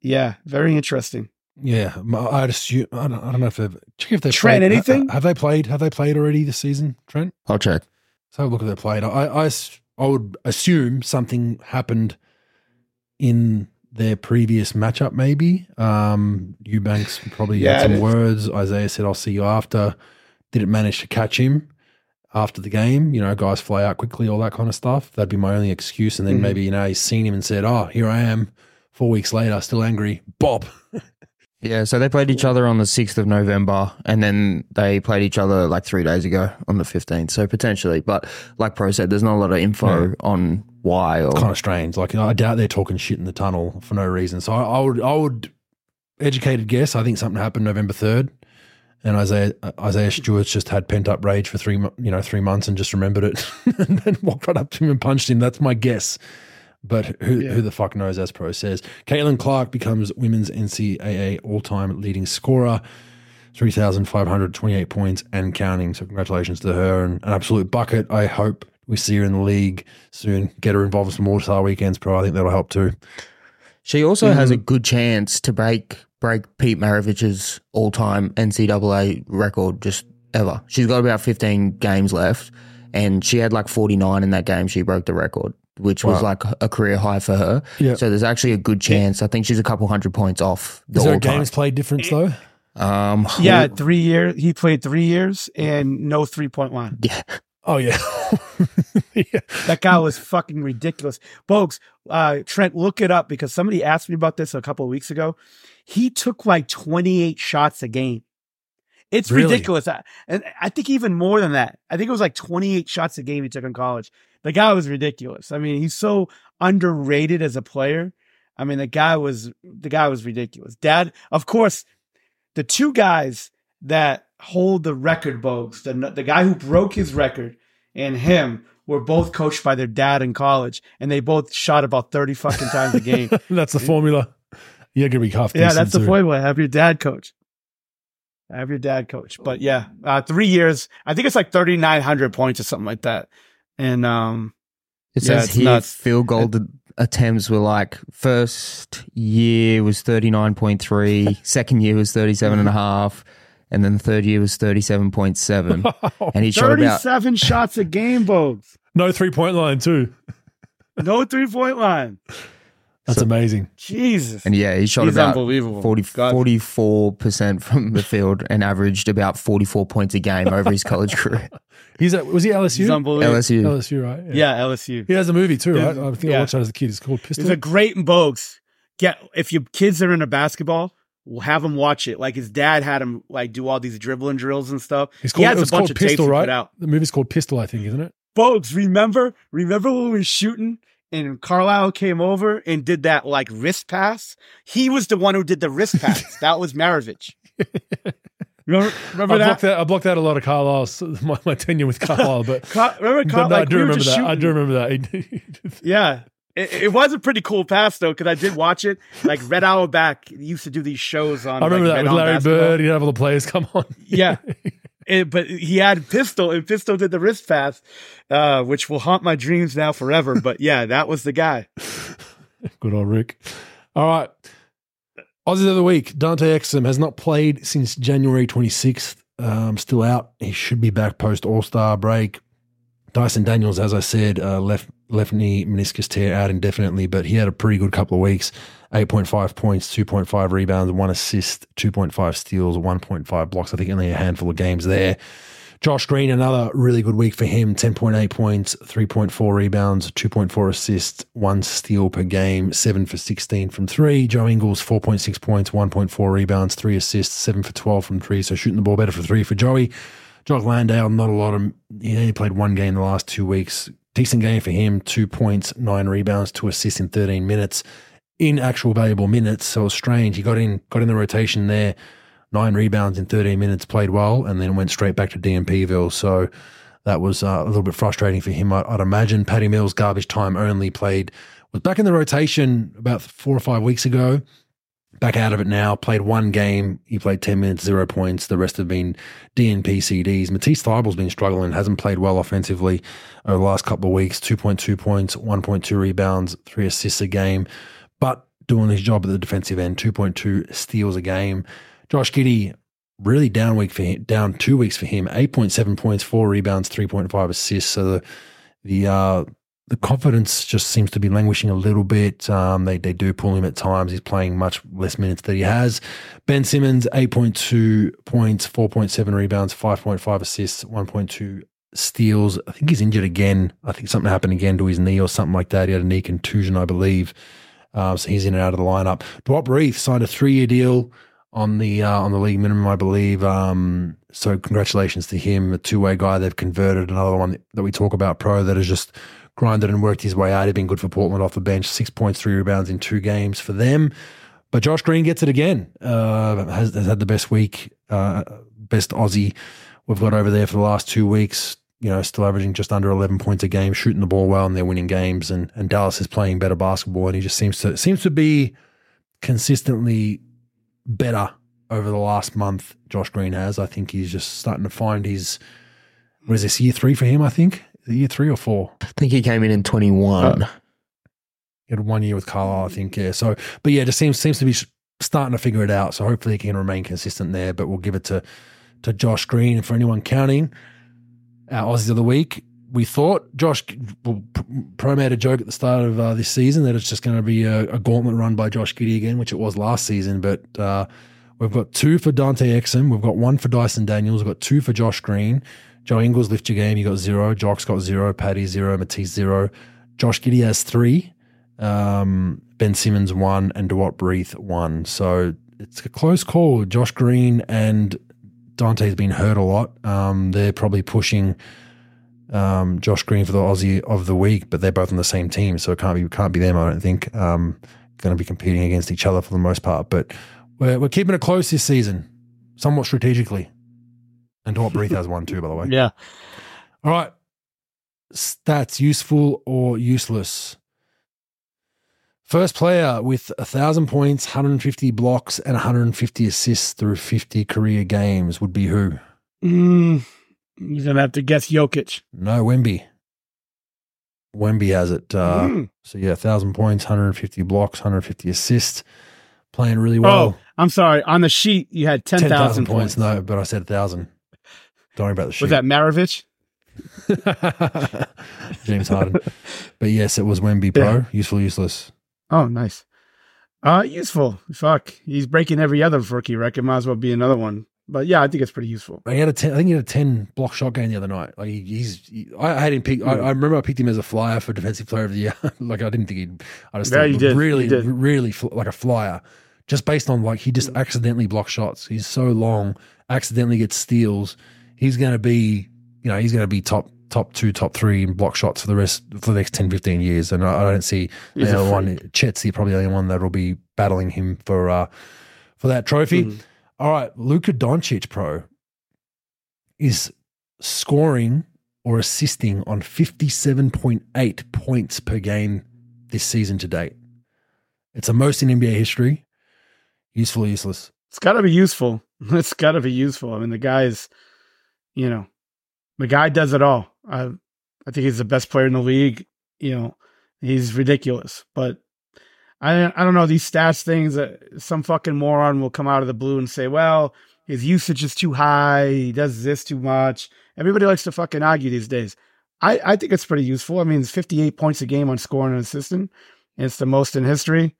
Speaker 2: yeah, very interesting.
Speaker 1: Yeah, I'd assume. I don't, I don't know if they've check if they've
Speaker 2: Trent,
Speaker 1: played.
Speaker 2: anything?
Speaker 1: ha- Have they played? Have they played already this season, Trent?
Speaker 3: I'll check.
Speaker 1: Let's have a look at their played. I would assume something happened in their previous matchup. Maybe um, Eubanks probably
Speaker 2: Yeah,
Speaker 1: had some words. Isaiah said, "I'll see you after." Didn't manage to catch him after the game. You know, guys fly out quickly, all that kind of stuff. That'd be my only excuse. And then
Speaker 2: Mhm.
Speaker 1: maybe you know he's seen him and said, "Oh, here I am." Four weeks later, still angry. Bob.
Speaker 3: Yeah, so they played each other on the 6th of November and then they played each other like three days ago on the 15th. So potentially, but like Pro said, there's not a lot of info on why or.
Speaker 1: kind of strange. Like I doubt they're talking shit in the tunnel for no reason. So I, I would, I would educated guess. I think something happened November third, and Isaiah Isaiah Stewart's just had pent up rage for three, you know, three months and just remembered it, and then walked right up to him and punched him. That's my guess. But who,
Speaker 2: Yeah.
Speaker 1: who the fuck knows, as Pro says. Caitlin Clark becomes women's NCAA all time leading scorer, 3,528 points and counting. So, congratulations to her and an absolute bucket. I hope we see her in the league soon. Get her involved in some All Star weekends, Pro. I think that'll help too.
Speaker 3: She also has
Speaker 2: Mm-hmm.
Speaker 3: a good chance to break break Pete Maravich's all time NCAA record just ever. She's got about 15 games left and she had like 49 in that game. She broke the record, which was like a career high for her.
Speaker 1: Yeah.
Speaker 3: So there's actually a good chance. I think she's a couple hundred points off the
Speaker 1: Is there a games played difference though?
Speaker 3: Um,
Speaker 2: Yeah, three years. He played three years and no three point line.
Speaker 3: yeah.
Speaker 1: Oh yeah, yeah.
Speaker 2: That guy was fucking ridiculous. Folks, uh, Trent, look it up because somebody asked me about this a couple of weeks ago. He took like 28 shots a game. It's
Speaker 1: Really?
Speaker 2: ridiculous. I- And I think even more than that. I think it was like 28 shots a game he took in college. The guy was ridiculous. I mean, he's so underrated as a player. I mean, the guy was the guy was ridiculous. Dad, of course, the two guys that hold the record, Bogues, the the guy who broke his record and him were both coached by their dad in college, and they both shot about thirty fucking times a game.
Speaker 1: that's the formula. You're gonna be half
Speaker 2: yeah, that's the formula. Have your dad coach. Have your dad coach. But yeah, uh, three years. I think it's like thirty nine hundred points or something like that. And um,
Speaker 3: It
Speaker 2: Yeah,
Speaker 3: says
Speaker 2: it's
Speaker 3: here
Speaker 2: nuts.
Speaker 3: field goal d- attempts were like first year was 39.3, second year was 37 and a half, and then the third year was 37.7. and he shot
Speaker 2: thirty
Speaker 3: about
Speaker 2: seven shots a game, Bogues.
Speaker 1: no three point line too.
Speaker 2: No three point line.
Speaker 1: That's amazing.
Speaker 2: Jesus.
Speaker 3: and yeah, he shot
Speaker 2: He's
Speaker 3: about
Speaker 2: unbelievable.
Speaker 3: 40, 44% from the field and averaged about 44 points a game over his college career.
Speaker 1: He's at was he at
Speaker 2: He's
Speaker 1: LSU?
Speaker 2: unbelievable.
Speaker 3: LSU.
Speaker 1: LSU, right?
Speaker 2: Yeah, LSU.
Speaker 1: He has a movie too, right?
Speaker 2: Yeah.
Speaker 1: I think I
Speaker 2: Yeah.
Speaker 1: watched that as a kid. It's called Pistol.
Speaker 2: There's a great in Bogues. Get if your kids are into basketball, we'll have them watch it. Like his dad had him like do all these dribbling drills and stuff.
Speaker 1: It's
Speaker 2: he
Speaker 1: called,
Speaker 2: has
Speaker 1: it's
Speaker 2: a bunch
Speaker 1: called
Speaker 2: of tapes
Speaker 1: Pistol,
Speaker 2: he
Speaker 1: right?
Speaker 2: out.
Speaker 1: The movie's called Pistol, I think, isn't it?
Speaker 2: Bogues, remember? Remember when we were shooting and Carlisle came over and did that like wrist pass? He was the one who did the wrist pass. that was Maravich. Remember, remember
Speaker 1: I
Speaker 2: that?
Speaker 1: blocked that. I blocked out a lot of Carlisle's my, my tenure with Carlisle, but,
Speaker 2: Car- remember
Speaker 1: but
Speaker 2: Car-
Speaker 1: no, I do
Speaker 2: we
Speaker 1: remember that. I do remember that.
Speaker 2: Yeah. It, it was a pretty cool pass though, because I did watch it. Like Red Auerbach used to do these shows on.
Speaker 1: I remember
Speaker 2: like,
Speaker 1: that
Speaker 2: Red
Speaker 1: with Larry
Speaker 2: Basketball.
Speaker 1: Bird. He'd have all the players come on.
Speaker 2: Yeah. It- but he had Pistol, and Pistol did the wrist pass, uh, which will haunt my dreams now forever. But yeah, that was the guy.
Speaker 1: Good old Rick. All right. Aussies of the week. Dante Exum has not played since January 26th. Um, still out. He should be back post All Star break. Dyson Daniels, as I said, uh, left left knee meniscus tear out indefinitely, but he had a pretty good couple of weeks. 8.5 points, 2.5 rebounds, one assist, 2.5 steals, 1.5 blocks. I think only a handful of games there. Josh Green, another really good week for him 10.8 points, 3.4 rebounds, 2.4 assists, one steal per game, 7 for 16 from three. Joe Ingles, 4.6 points, 1.4 rebounds, 3 assists, 7 for 12 from three. So shooting the ball better for three for Joey. Jock Landale, not a lot of, he only played one game the last two weeks. Decent game for him, two points, nine rebounds, two assists in 13 minutes in actual valuable minutes. So it was strange. He got in, got in the rotation there nine rebounds in 13 minutes, played well, and then went straight back to DNPville. So that was uh, a little bit frustrating for him, I'd, I'd, imagine. Patty Mills, garbage time only, played, was back in the rotation about four or five weeks ago. Back out of it now, played one game. He played 10 minutes, zero points. The rest have been DNP CDs. Matisse Thybulle's been struggling, hasn't played well offensively over the last couple of weeks 2.2 points, 1.2 rebounds, three assists a game, but doing his job at the defensive end, 2.2 steals a game. Josh Giddey, really down week for him, down two weeks for him. Eight point seven points, four rebounds, three point five assists. So the the uh, the confidence just seems to be languishing a little bit. Um, they they do pull him at times. He's playing much less minutes than he has. Ben Simmons, eight point two points, four point seven rebounds, five point five assists, one point two steals. I think he's injured again. I think something happened again to his knee or something like that. He had a knee contusion, I believe. Uh, so he's in and out of the lineup. Duop Reath signed a three year deal on the uh, on the league minimum, I believe. Um, so congratulations to him, a two way guy. They've converted another one that we talk about pro that has just grinded and worked his way out. He's been good for Portland off the bench. Six points, three rebounds in two games for them. But Josh Green gets it again. Uh, has, has, had the best week, uh, best Aussie we've got over there for the last two weeks. You know, still averaging just under eleven points a game, shooting the ball well, and they're winning games. And and Dallas is playing better basketball, and he just seems to seems to be consistently better over the last month. Josh Green has. I think he's just starting to find his. What is this year three for him? I think year three or four.
Speaker 3: I think he came in in twenty one. Uh,
Speaker 1: he had one year with Carlisle, I think. Yeah. So, but yeah, just seems seems to be starting to figure it out. So hopefully he can remain consistent there. But we'll give it to to Josh Green. And for anyone counting, our Aussies of the week, we thought Josh Pro made a joke at the start of uh, this season that it's just going to be a, a, gauntlet run by Josh Giddey again, which it was last season. But uh, we've got two for Dante Exum, we've got one for Dyson Daniels, we've got two for Josh Green. Joe Ingles lift your game, you got zero. Jock's got zero. Paddy zero. Matisse zero. Josh Giddey has three. Um, ben Simmons one, and Duop Reath one. So it's a close call. Josh Green and Dante's been hurt a lot. Um, they're probably pushing um, Josh Green for the Aussie of the week, but they're both on the same team, so it can't be can't be them. I don't think. Um, going to be competing against each other for the most part, but we're we're keeping it close this season, somewhat strategically. And Duop Reath has one too, by the way.
Speaker 2: Yeah.
Speaker 1: All right. Stats useful or useless. First player with 1,000 points, 150 blocks, and 150 assists through 50 career games would be who?
Speaker 2: Mm, you're going to have to guess Jokic.
Speaker 1: No, Wemby. Wemby has it. Uh, mm. So, yeah, 1,000 points, 150 blocks, 150 assists. Playing really well. Oh,
Speaker 2: I'm sorry. On the sheet, you had 10,000 10, points. points.
Speaker 1: No, but I said 1,000. Don't worry about the sheet.
Speaker 2: Was that Maravich?
Speaker 1: James Harden. but yes, it was Wemby Pro. Yeah. Useful, useless.
Speaker 2: Oh, nice. Uh, useful. Fuck. He's breaking every other rookie record. Might as well be another one. But yeah, I think it's pretty useful.
Speaker 1: He had a ten, I think he had a ten block shot game the other night. Like he, he's, he, I had him pick. I, I, remember I picked him as a flyer for defensive player of the year. like I didn't think he'd. I just yeah, thought did. really, really fl- like a flyer, just based on like he just accidentally blocks shots. He's so long, accidentally gets steals. He's going to be, you know, he's going to be top top two, top three in block shots for the rest for the next 10, 15 years. And I, I don't see the other one. Chet's the probably the only one that will be battling him for uh, for that trophy. Mm. All right, Luka Doncic, pro, is scoring or assisting on 57.8 points per game this season to date. It's the most in NBA history. Useful useless?
Speaker 2: It's got to be useful. It's got to be useful. I mean, the guy's, you know, the guy does it all. I, I think he's the best player in the league. You know, he's ridiculous. But I, I don't know these stats things. That some fucking moron will come out of the blue and say, "Well, his usage is too high. He does this too much." Everybody likes to fucking argue these days. I, I think it's pretty useful. I mean, it's 58 points a game on scoring and assisting. It's the most in history.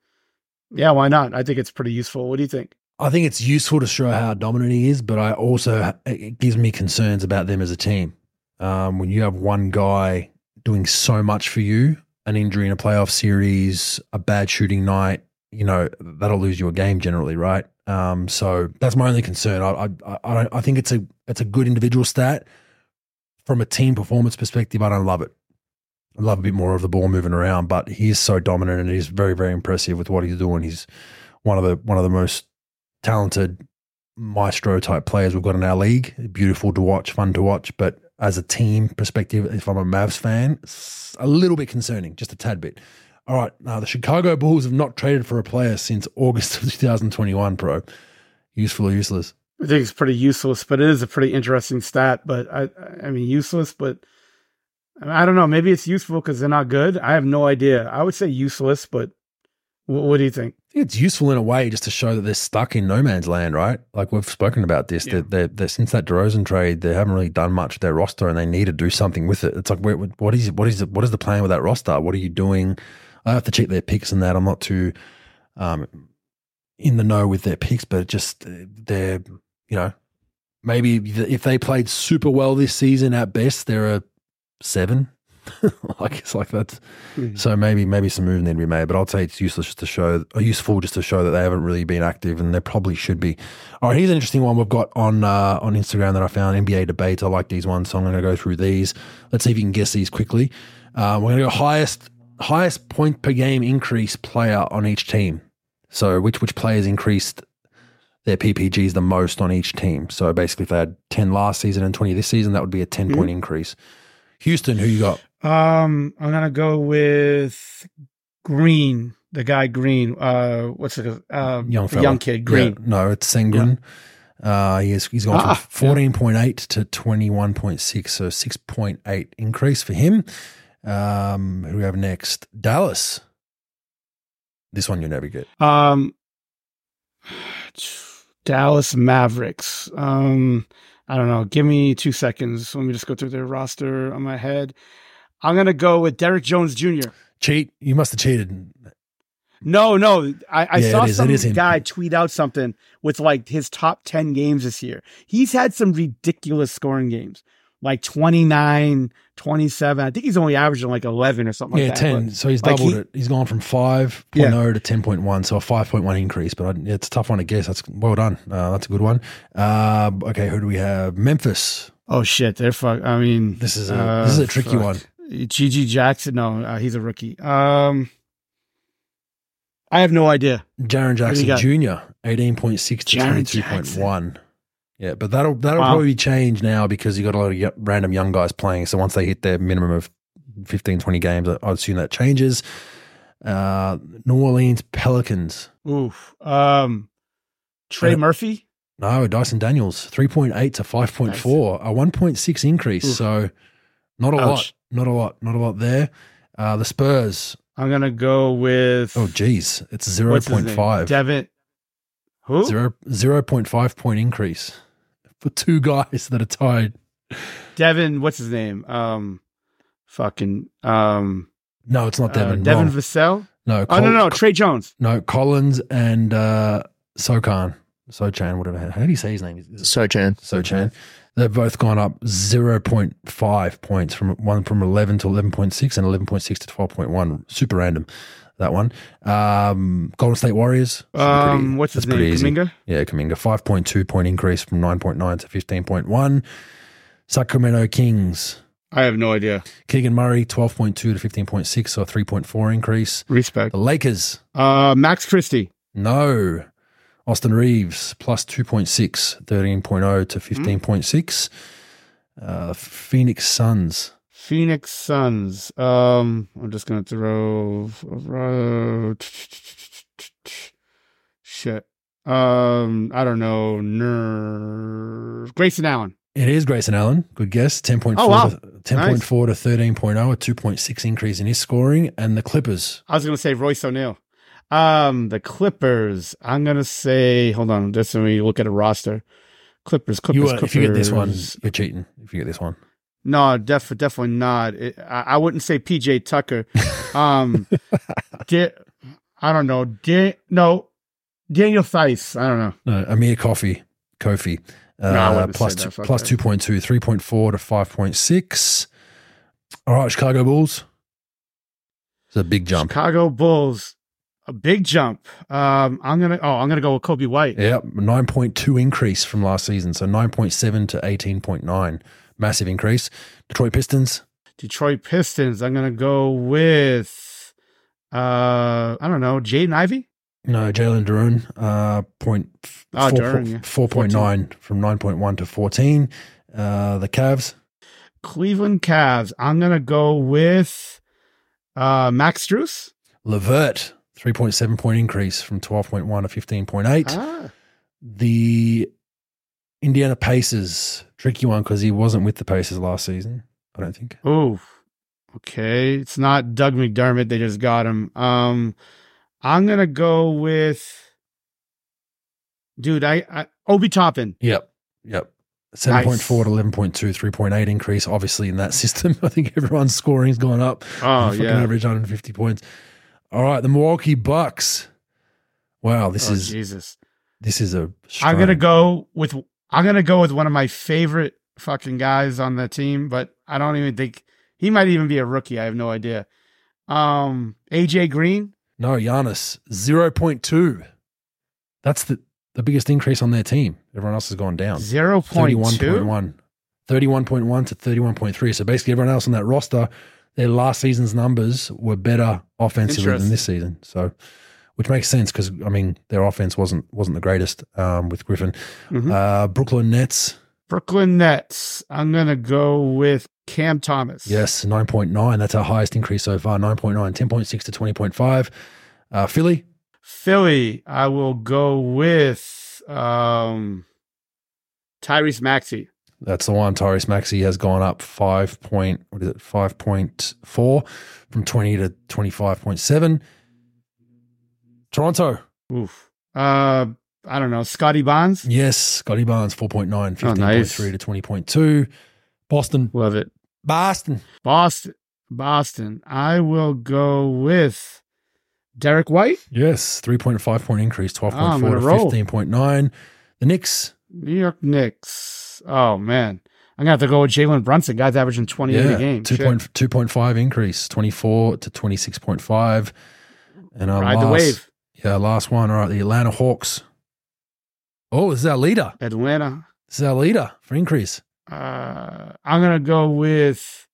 Speaker 2: Yeah, why not? I think it's pretty useful. What do you think?
Speaker 1: I think it's useful to show how dominant he is, but I also it gives me concerns about them as a team. Um, when you have one guy doing so much for you, an injury in a playoff series, a bad shooting night, you know that'll lose you a game generally, right? Um, so that's my only concern. I I I, I think it's a it's a good individual stat from a team performance perspective. I don't love it. I love a bit more of the ball moving around, but he is so dominant and he's very very impressive with what he's doing. He's one of the one of the most talented maestro type players we've got in our league. Beautiful to watch, fun to watch, but as a team perspective, if I'm a Mavs fan, a little bit concerning, just a tad bit. All right, now the Chicago Bulls have not traded for a player since August of 2021. Pro, useful or useless?
Speaker 2: I think it's pretty useless, but it is a pretty interesting stat. But I, I mean, useless, but I don't know. Maybe it's useful because they're not good. I have no idea. I would say useless, but what, what do you think?
Speaker 1: It's useful in a way just to show that they're stuck in no man's land, right? Like we've spoken about this.
Speaker 2: Yeah.
Speaker 1: That they're, they're, since that DeRozan trade, they haven't really done much with their roster, and they need to do something with it. It's like, where, what is what is what is the plan with that roster? What are you doing? I have to check their picks and that. I'm not too um, in the know with their picks, but just uh, they're you know maybe if they played super well this season, at best they're a seven. like it's like that's
Speaker 2: Mhm.
Speaker 1: so maybe maybe some movement need to be made, but I'll say it's useless just to show or useful just to show that they haven't really been active and they probably should be. All right, here's an interesting one we've got on uh, on Instagram that I found NBA debates. I like these ones, so I'm going to go through these. Let's see if you can guess these quickly. Uh, we're going to go highest highest point per game increase player on each team. So which which players increased their PPGs the most on each team? So basically, if they had ten last season and twenty this season, that would be a 10 point increase. Houston, who you got?
Speaker 2: Um, I'm gonna go with Green, the guy Green. Uh, what's? Um,
Speaker 1: young
Speaker 2: the
Speaker 1: fella.
Speaker 2: young kid Green.
Speaker 1: Yeah, no, it's Sengun. Uh, he has, he's gone
Speaker 2: Ah,
Speaker 1: from fourteen point eight to twenty one point six, so six point eight increase for him. Um, who we have next? Dallas. This one you never get.
Speaker 2: Um, Dallas Mavericks. Um, I don't know. Give me two seconds. Let me just go through their roster on my head. I'm gonna go with Derrick Jones Jr.
Speaker 1: Cheat? You must have cheated.
Speaker 2: No, no. I, I
Speaker 1: Yeah,
Speaker 2: saw
Speaker 1: is-
Speaker 2: some guy tweet out something with like his top 10 games this year. He's had some ridiculous scoring games, like 29, 27. I think he's only averaging like 11 or something
Speaker 1: yeah,
Speaker 2: like that.
Speaker 1: ten.
Speaker 2: but-
Speaker 1: so he's
Speaker 2: like
Speaker 1: doubled
Speaker 2: he-
Speaker 1: it. He's gone from five
Speaker 2: Yeah.
Speaker 1: to ten point one, so a five point one increase. But I, it's a tough one to guess. That's well done. Uh, that's a good one. Uh, okay, who do we have? Memphis.
Speaker 2: Oh shit, they're fuck. I mean,
Speaker 1: This is a
Speaker 2: uh,
Speaker 1: this is a tricky
Speaker 2: fuck.
Speaker 1: one.
Speaker 2: GG Jackson. No, uh, he's a rookie. Um, I have no idea.
Speaker 1: Jaren Jackson? Jr. eighteen point six to twenty two point one. Yeah, but that'll that'll
Speaker 2: Wow.
Speaker 1: probably change now because you got a lot of y- random young guys playing. So once they hit their minimum of 15, 20 games, I- I'd assume that changes. Uh, New Orleans Pelicans.
Speaker 2: Oof. Um, Trey
Speaker 1: Uh,
Speaker 2: Murphy.
Speaker 1: No, Dyson Daniels, three point eight to five point four, a one point six increase.
Speaker 2: Oof.
Speaker 1: So not a lot,
Speaker 2: Ouch.
Speaker 1: Not a lot, not a lot there. Uh, the Spurs.
Speaker 2: I'm gonna go with.
Speaker 1: Oh, geez, it's zero point five.
Speaker 2: what's his
Speaker 1: point
Speaker 2: name?
Speaker 1: five.
Speaker 2: Devin. Who?
Speaker 1: Zero zero point five point increase for two guys that are tied.
Speaker 2: Devin. What's his name? Um, fucking. Um,
Speaker 1: No, it's not
Speaker 2: uh,
Speaker 1: Devin.
Speaker 2: Devin
Speaker 1: Wrong.
Speaker 2: Vassell.
Speaker 1: no,
Speaker 2: Oh
Speaker 1: Col-
Speaker 2: no, no, Tre Jones.
Speaker 1: no, Collins and uh, Sokan, Sochan, whatever. How do you say his name? Is
Speaker 3: Sochan.
Speaker 1: Sochan. They've both gone up zero point five points from one from eleven to eleven point six and eleven point six to twelve point one. Super random. That one. Um, Golden State Warriors.
Speaker 2: Um,
Speaker 1: Pretty-
Speaker 2: what's his name? Kuminga.
Speaker 1: Yeah, Kuminga. 5.2 point increase from 9.9 to 15.1. Sacramento Kings.
Speaker 2: I have no idea.
Speaker 1: Keegan Murray, 12.2 to 15.6, so 3.4 increase.
Speaker 2: Respect.
Speaker 1: The Lakers.
Speaker 2: Uh, Max Christie.
Speaker 1: No. Austin Reaves, plus 2.6, 13.0 to 15.6. Uh, Phoenix Suns.
Speaker 2: Phoenix Suns. Um, I'm just gonna throw. Uh, shit. Um, I don't know. Nerve. Grayson Allen.
Speaker 1: It is Grayson Allen. Good guess. 10.4
Speaker 2: Oh, wow.
Speaker 1: to, 10.4 to 13.0, a 2.6 increase in his scoring. And the Clippers.
Speaker 2: I was gonna say Royce O'Neale. Um, the Clippers. I'm gonna say. Hold on. Just let me look at a roster. Clippers. Clippers.
Speaker 1: You, uh,
Speaker 2: Clippers.
Speaker 1: if you get this one, you're cheating. If you get this one.
Speaker 2: No, def- definitely not. It, I, I wouldn't say PJ Tucker. Um, di- I don't know. Di- no, Daniel Theis. I don't know.
Speaker 1: No, Amir Coffey, Kofi. Uh,
Speaker 2: No, I wouldn't
Speaker 1: plus
Speaker 2: say that.
Speaker 1: two,
Speaker 2: that.
Speaker 1: 2.2, 3.4 to 5.6. All right, Chicago Bulls. It's a big jump.
Speaker 2: Chicago Bulls. A big jump. Um, I'm gonna. Oh, I'm gonna go with Coby White.
Speaker 1: Yep, 9.2 increase from last season. So 9.7 to 18.9. Massive increase. Detroit Pistons.
Speaker 2: Detroit Pistons. I'm gonna go with. Uh, I don't know. Jaden Ivey.
Speaker 1: No, Jalen Duran, uh, point
Speaker 2: Oh,
Speaker 1: four-
Speaker 2: Duren, yeah.
Speaker 1: 4.9 from 9.1 to 14. Uh, the Cavs.
Speaker 2: Cleveland Cavs. I'm gonna go with. Uh, Max Strus.
Speaker 1: Levert, 3.7 point increase from 12.1 to 15.8.
Speaker 2: Ah,
Speaker 1: The Indiana Pacers, tricky one because he wasn't with the Pacers last season, I don't think.
Speaker 2: oh, okay. It's not Doug McDermott. They just got him. Um, I'm gonna go with. Dude, I, I Obi Toppin.
Speaker 1: Yep. Yep. 7.4 to 11.2, 3.8 increase. Obviously, in that system, I think everyone's scoring's gone up.
Speaker 2: Oh yeah.
Speaker 1: average 150 points. All right, the Milwaukee Bucks. Wow, this
Speaker 2: oh,
Speaker 1: is
Speaker 2: Jesus.
Speaker 1: this is a.
Speaker 2: I'm gonna go with I'm gonna go with one of my favorite fucking guys on the team, but I don't even think he might even be a rookie. I have no idea. Um, AJ Green.
Speaker 1: No, Giannis, 0.2. That's the, the biggest increase on their team. Everyone else has gone down.
Speaker 2: Zero point two.
Speaker 1: 31.1. 31.1 to 31.3. So basically, everyone else on that roster, their last season's numbers were better offensively than this season. So, which makes sense because I mean their offense wasn't wasn't the greatest um, with Griffin.
Speaker 2: Mhm.
Speaker 1: Uh, Brooklyn Nets,
Speaker 2: Brooklyn Nets. I'm gonna go with Cam Thomas.
Speaker 1: yes, 9.9. That's our highest increase so far. 9.9, 10.6 to 20.5. Uh, Philly,
Speaker 2: Philly. I will go with um, Tyrese Maxey.
Speaker 1: That's the one. Tyrese Maxey has gone up five point what is it? Five point four from twenty to twenty five point seven. Toronto.
Speaker 2: Oof. Uh, I don't know. Scottie Barnes.
Speaker 1: Yes, Scottie Barnes 4.9, 15.3
Speaker 2: Oh, nice.
Speaker 1: to 20.2. Boston.
Speaker 2: Love it.
Speaker 1: Boston.
Speaker 2: Boston. Boston. I will go with Derrick White.
Speaker 1: Yes, 3.5 point increase, 12.4
Speaker 2: Oh, gonna
Speaker 1: to
Speaker 2: roll.
Speaker 1: 15.9. The Knicks.
Speaker 2: New York Knicks. Oh man, I'm gonna have to go with Jalen Brunson. Guy's averaging 20
Speaker 1: Yeah,
Speaker 2: a game.
Speaker 1: 2
Speaker 2: Shit.
Speaker 1: point, 2.5 increase, 24 to 26.5. And our
Speaker 2: Ride
Speaker 1: last,
Speaker 2: the wave.
Speaker 1: Yeah, last one. All right, the Atlanta Hawks. Oh, this is our leader.
Speaker 2: Atlanta.
Speaker 1: This is our leader for increase.
Speaker 2: Uh, I'm gonna go with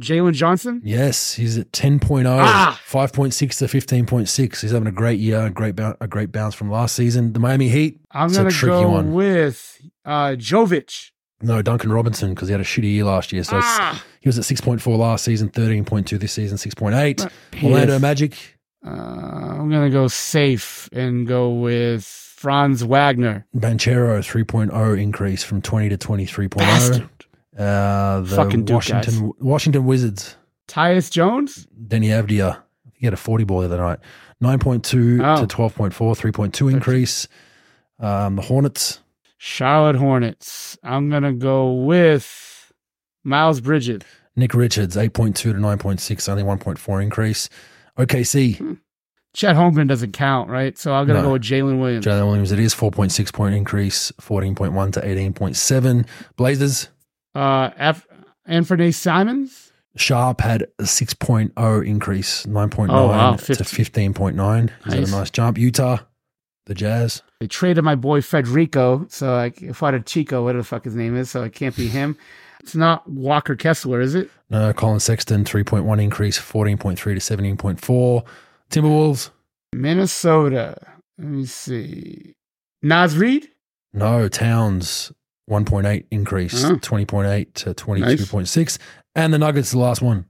Speaker 2: Jalen Johnson.
Speaker 1: Yes, he's at 10.0,
Speaker 2: Ah!
Speaker 1: 5.6 to 15.6. He's having a great year, a great, boun a great bounce from last season. The Miami Heat,
Speaker 2: I'm gonna go
Speaker 1: one.
Speaker 2: with uh, Jovic.
Speaker 1: no, Duncan Robinson, because he had a shitty year last year. So
Speaker 2: Ah,
Speaker 1: he was at 6.4 last season, 13.2 this season, 6.8. Orlando Magic,
Speaker 2: uh, I'm gonna go safe and go with Franz Wagner.
Speaker 1: Banchero, 3.0 increase from 20 to 23.0.
Speaker 2: Bastard.
Speaker 1: Uh, the
Speaker 2: Fucking Duke
Speaker 1: Washington Washington Wizards,
Speaker 2: Tyus Jones.
Speaker 1: Deni Avdija, he had a 40 ball the other night. 9.2
Speaker 2: Oh.
Speaker 1: to 12.4, 3.2 increase. Um, the Hornets,
Speaker 2: Charlotte Hornets. I'm gonna go with Miles Bridges.
Speaker 1: Nick Richards, 8.2 to 9.6, only 1.4 increase. OKC,
Speaker 2: Chet Holmgren doesn't count, right? So I'm gonna
Speaker 1: No.
Speaker 2: go with Jalen Williams.
Speaker 1: Jalen Williams, it is 4.6 point increase, 14.1 to 18.7. Blazers,
Speaker 2: Uh, F- Anthony Simons.
Speaker 1: Sharpe had a 6.0 increase, 9.9
Speaker 2: Oh, wow,
Speaker 1: to 15.9. He's had
Speaker 2: Nice.
Speaker 1: a nice jump. Utah, the Jazz.
Speaker 2: They traded my boy Federico, so I if I had Chico, whatever the fuck his name is, so it can't be him. It's not Walker Kessler, is it?
Speaker 1: No, Collin Sexton, 3.1 increase, 14.3 to 17.4. Timberwolves,
Speaker 2: Minnesota. Let me see. Naz Reid.
Speaker 1: no, Towns, 1.8 increase,
Speaker 2: Oh.
Speaker 1: 20.8 to 22.6. And the Nuggets, the last one.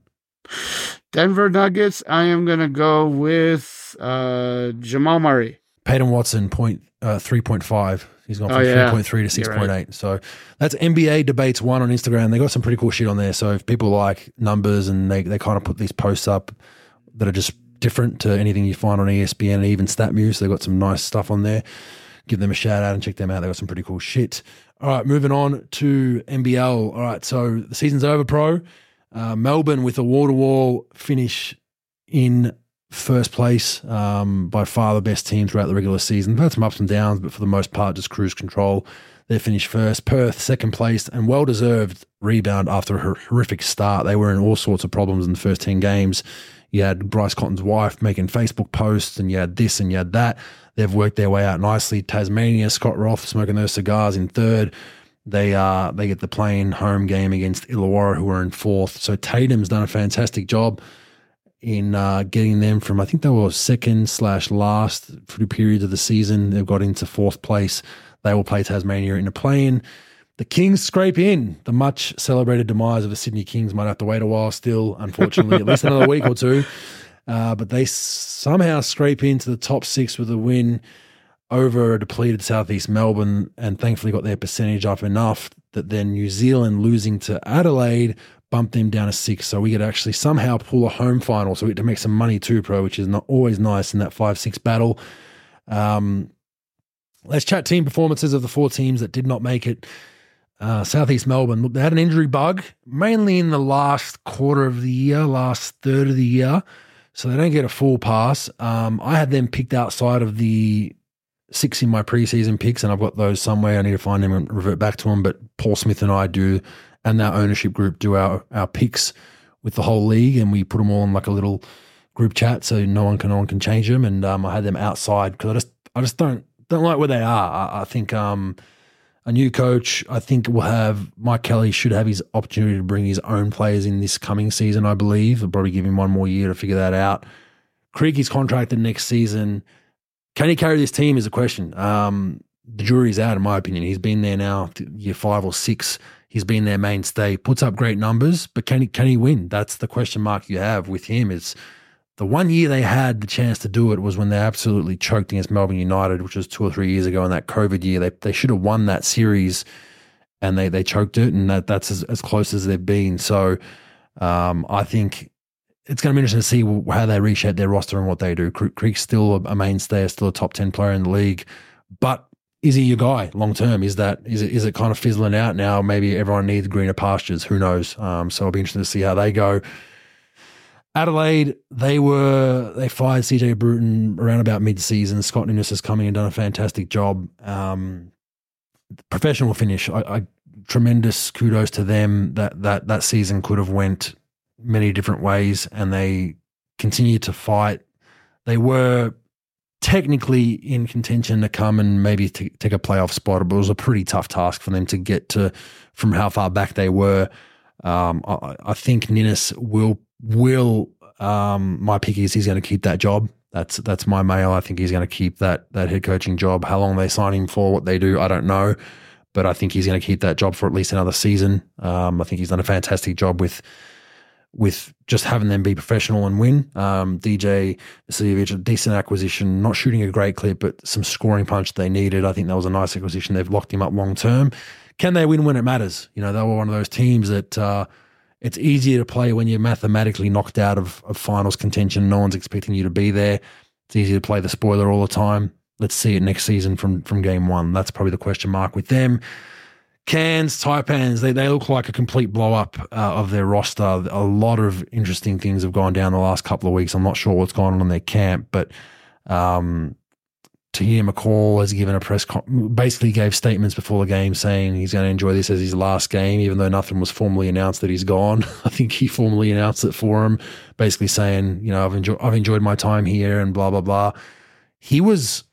Speaker 2: Denver Nuggets. I am gonna go with uh, Jamal Murray.
Speaker 1: Peyton Watson, point, uh, 3.5. He's gone
Speaker 2: Oh,
Speaker 1: from
Speaker 2: yeah.
Speaker 1: 3.3 to
Speaker 2: You're
Speaker 1: 6.8. So that's NBA Debates One on Instagram. They got some pretty cool shit on there. So if people like numbers and they, they kind of put these posts up that are just different to anything you find on ESPN and even StatMuse, they got some nice stuff on there. Give them a shout out and check them out. They got some pretty cool shit. All right, moving on to NBL. All right, so the season's over, pro. Uh, Melbourne with a wall to wall finish in first place, um, by far the best team throughout the regular season. They've had some ups and downs, but for the most part, just cruise control. They finished first. Perth, second place, and well deserved rebound after a horrific start. They were in all sorts of problems in the first 10 games. You had Bryce Cotton's wife making Facebook posts, and you had this and you had that. They've worked their way out nicely. Tasmania, Scott Roth smoking those cigars in third. They uh they get the play-in home game against Illawarra, who are in fourth. So Tatum's done a fantastic job in uh, getting them from I think they were second slash last through periods of the season. They've got into fourth place. They will play Tasmania in a play-in. The Kings scrape in. The much celebrated demise of the Sydney Kings might have to wait a while still, unfortunately, at least another week or two. Uh, but they somehow scrape into the top six with a win over a depleted Southeast Melbourne and thankfully got their percentage up enough that then New Zealand losing to Adelaide bumped them down to six. So we could actually somehow pull a home final. So we get to make some money too, pro, which is not always nice in that 5 6 battle. Um, let's chat team performances of the four teams that did not make it. Uh, Southeast Melbourne, look, they had an injury bug, mainly in the last quarter of the year, last third of the year. So they don't get a full pass. Um, I had them picked outside of the six in my preseason picks, and I've got those somewhere. I need to find them and revert back to them. But Paul Smith and I do, and our ownership group do our our picks with the whole league, and we put them all in like a little group chat, so no one can no one can change them. And um, I had them outside because I just I just don't don't like where they are. I, I think um, a new coach, I think will have Mike Kelly should have his opportunity to bring his own players in this coming season. I believe. I'll probably give him one more year to figure that out. Creek is contracted next season. Can he carry this team is a question. Um, the jury's out, in my opinion. He's been there now, year five or six. He's been their mainstay, puts up great numbers, but can he can he win? That's the question mark you have with him. It's the one year they had the chance to do it was when they absolutely choked against Melbourne United, which was two or three years ago in that COVID year. They they should have won that series and they they choked it, and that that's as, as close as they've been. So um, I think it's going to be interesting to see how they reshape their roster and what they do. Creek's still a mainstay, still a top ten player in the league, but is he your guy long term? Is that is it is it kind of fizzling out now? Maybe everyone needs greener pastures. Who knows? Um, so I'll be interested to see how they go. Adelaide, they were they fired CJ Bruton around about mid season. Scott Ninnis has come in and done a fantastic job. Um, professional finish. I, I tremendous kudos to them. That that that season could have went many different ways and they continued to fight. They were technically in contention to come and maybe t- take a playoff spot, but it was a pretty tough task for them to get to from how far back they were. Um, I, I, think Ninnis will will um, my pick is he's going to keep that job. That's that's my mail. I think he's going to keep that that head coaching job. How long they sign him for, what they do, I don't know, but I think he's going to keep that job for at least another season. Um, I think he's done a fantastic job with with just having them be professional and win. Um, DJ Vasiljevic, a decent acquisition, not shooting a great clip, but some scoring punch they needed. I think that was a nice acquisition. They've locked him up long term. Can they win when it matters? You know, they were one of those teams that uh, it's easier to play when you're mathematically knocked out of, of finals contention. No one's expecting you to be there. It's easy to play the spoiler all the time. Let's see it next season from from game one. That's probably the question mark with them. Cairns, Taipans, they, they look like a complete blow up uh, of their roster. A lot of interesting things have gone down the last couple of weeks. I'm not sure what's going on in their camp, but um, Tahjere McCall has given a press, con- basically gave statements before the game saying he's going to enjoy this as his last game, even though nothing was formally announced that he's gone. I think he formally announced it for him, basically saying, you know, I've I've enjoyed my time here and blah, blah, blah. He was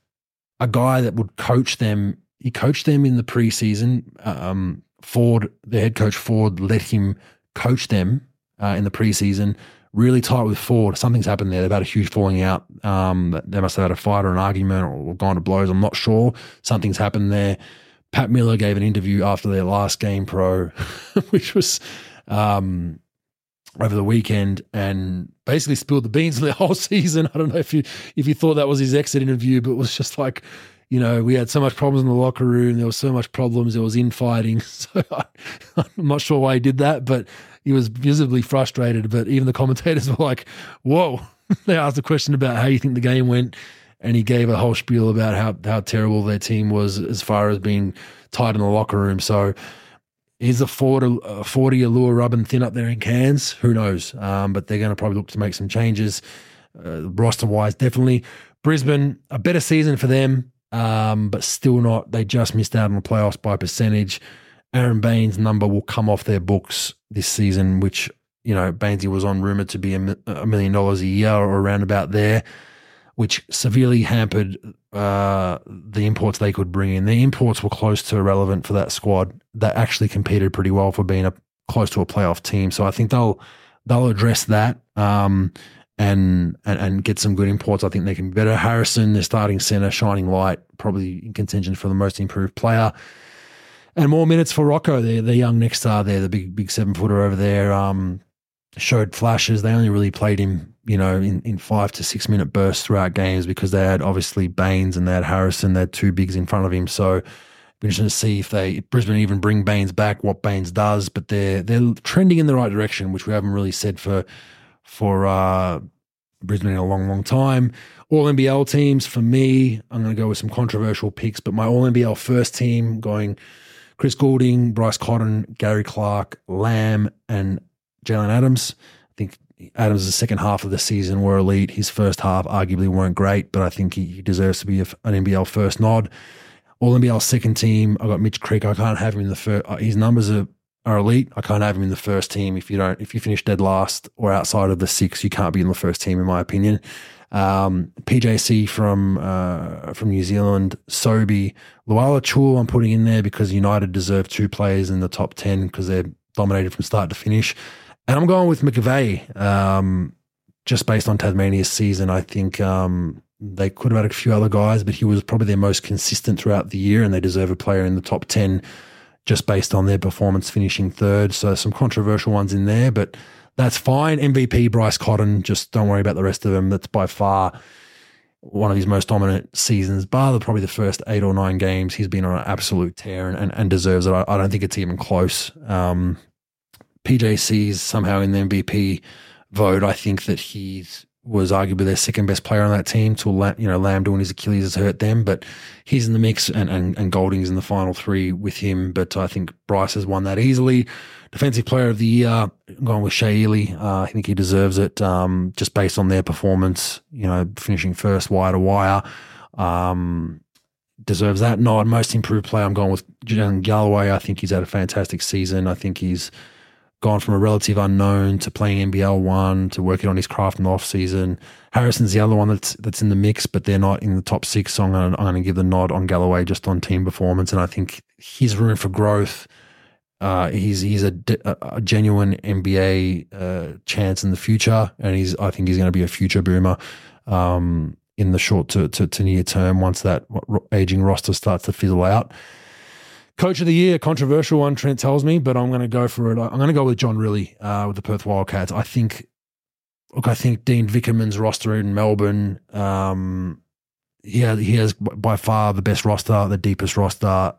Speaker 1: a guy that would coach them he coached them in the preseason. Um, Forde, the head coach Forde, let him coach them uh, in the preseason. Really tight with Forde. Something's happened there. They've had a huge falling out. Um, they must have had a fight or an argument or gone to blows. I'm not sure. Something's happened there. Pat Miller gave an interview after their last game pro, which was um, over the weekend, and basically spilled the beans for the whole season. I don't know if you if you thought that was his exit interview, but it was just like you know, we had so much problems in the locker room. There was so much problems. There was infighting. So I, am not sure why he did that, but he was visibly frustrated. But even the commentators were like, "Whoa!" they asked a question about how you think the game went, and he gave a whole spiel about how how terrible their team was as far as being tight in the locker room. So. Is a 40, a 40 allure rubbing thin up there in Cairns? Who knows? Um, but they're going to probably look to make some changes. uh, roster wise, definitely. Brisbane, a better season for them, um, but still not. They just missed out on the playoffs by percentage. Aron Baynes' number will come off their books this season, which, you know, Baynesy was on rumored to be a, a million dollars a year or around about there, which severely hampered uh, the imports they could bring in. The imports were close to irrelevant for that squad. They actually competed pretty well for being a close to a playoff team. So I think they'll they'll address that um, and, and and get some good imports. I think they can be better. Harrison, their starting center, shining light, probably in contention for the most improved player. And more minutes for Rocco, the the young next star there, the big big seven footer over there. Um, showed flashes. They only really played him, you know, in, in five to six minute bursts throughout games because they had obviously Baynes and they had Harrison. They had two bigs in front of him. So interesting to see if they if Brisbane even bring Baynes back, what Baynes does. But they're they're trending in the right direction, which we haven't really said for for uh, Brisbane in a long, long time. All NBL teams for me, I'm going to go with some controversial picks, but my All NBL first team going Chris Goulding, Bryce Cotton, Gary Clark, Lamb, and Jalen Adams. I think Adams' second half of the season were elite. His first half arguably weren't great, but I think he, he deserves to be an NBL first nod. All NBL second team. I got Mitch Creek. I can't have him in the first. Uh, his numbers are, are elite. I can't have him in the first team. If you don't, if you finish dead last or outside of the six, you can't be in the first team, in my opinion. Um, PJC from uh, from New Zealand, Sobi, Lual-Acuil, I'm putting in there because United deserve two players in the top ten because they're dominated from start to finish. And I'm going with McVeigh, um, just based on Tasmania's season. I think um, they could have had a few other guys, but he was probably their most consistent throughout the year, and they deserve a player in the top 10 just based on their performance finishing third. So some controversial ones in there, but that's fine. MVP Bryce Cotton, just don't worry about the rest of them. That's by far one of his most dominant seasons, bar the, probably the first eight or nine games. He's been on an absolute tear and, and, and deserves it. I, I, don't think it's even close. Um, PJC's somehow in the MVP vote. I think that he's was arguably their second best player on that team till you know Lamb doing his Achilles has hurt them, but he's in the mix and, and, and Goulding's in the final three with him. But I think Bryce has won that easily. Defensive Player of the Year, going with Shea Ili. Uh, I think he deserves it um, just based on their performance. You know, finishing first wire to wire. Um, deserves that nod. Most improved player, I'm going with Jan Galloway. I think he's had a fantastic season. I think he's gone from a relative unknown to playing NBL one to working on his craft in the off season. Harrison's the other one that's that's in the mix, but they're not in the top six. So I'm going, I'm going to give the nod on Galloway just on team performance, and I think his room for growth. Uh, he's he's a, a genuine NBA uh, chance in the future, and he's I think he's going to be a future boomer um, in the short to, to, to near term once that aging roster starts to fizzle out. Coach of the year, controversial one, Trent tells me, but I'm going to go for it. I'm going to go with John Rillie uh, with the Perth Wildcats. I think, look, I think Dean Vickerman's roster in Melbourne, um, he, has, he has by far the best roster, the deepest roster.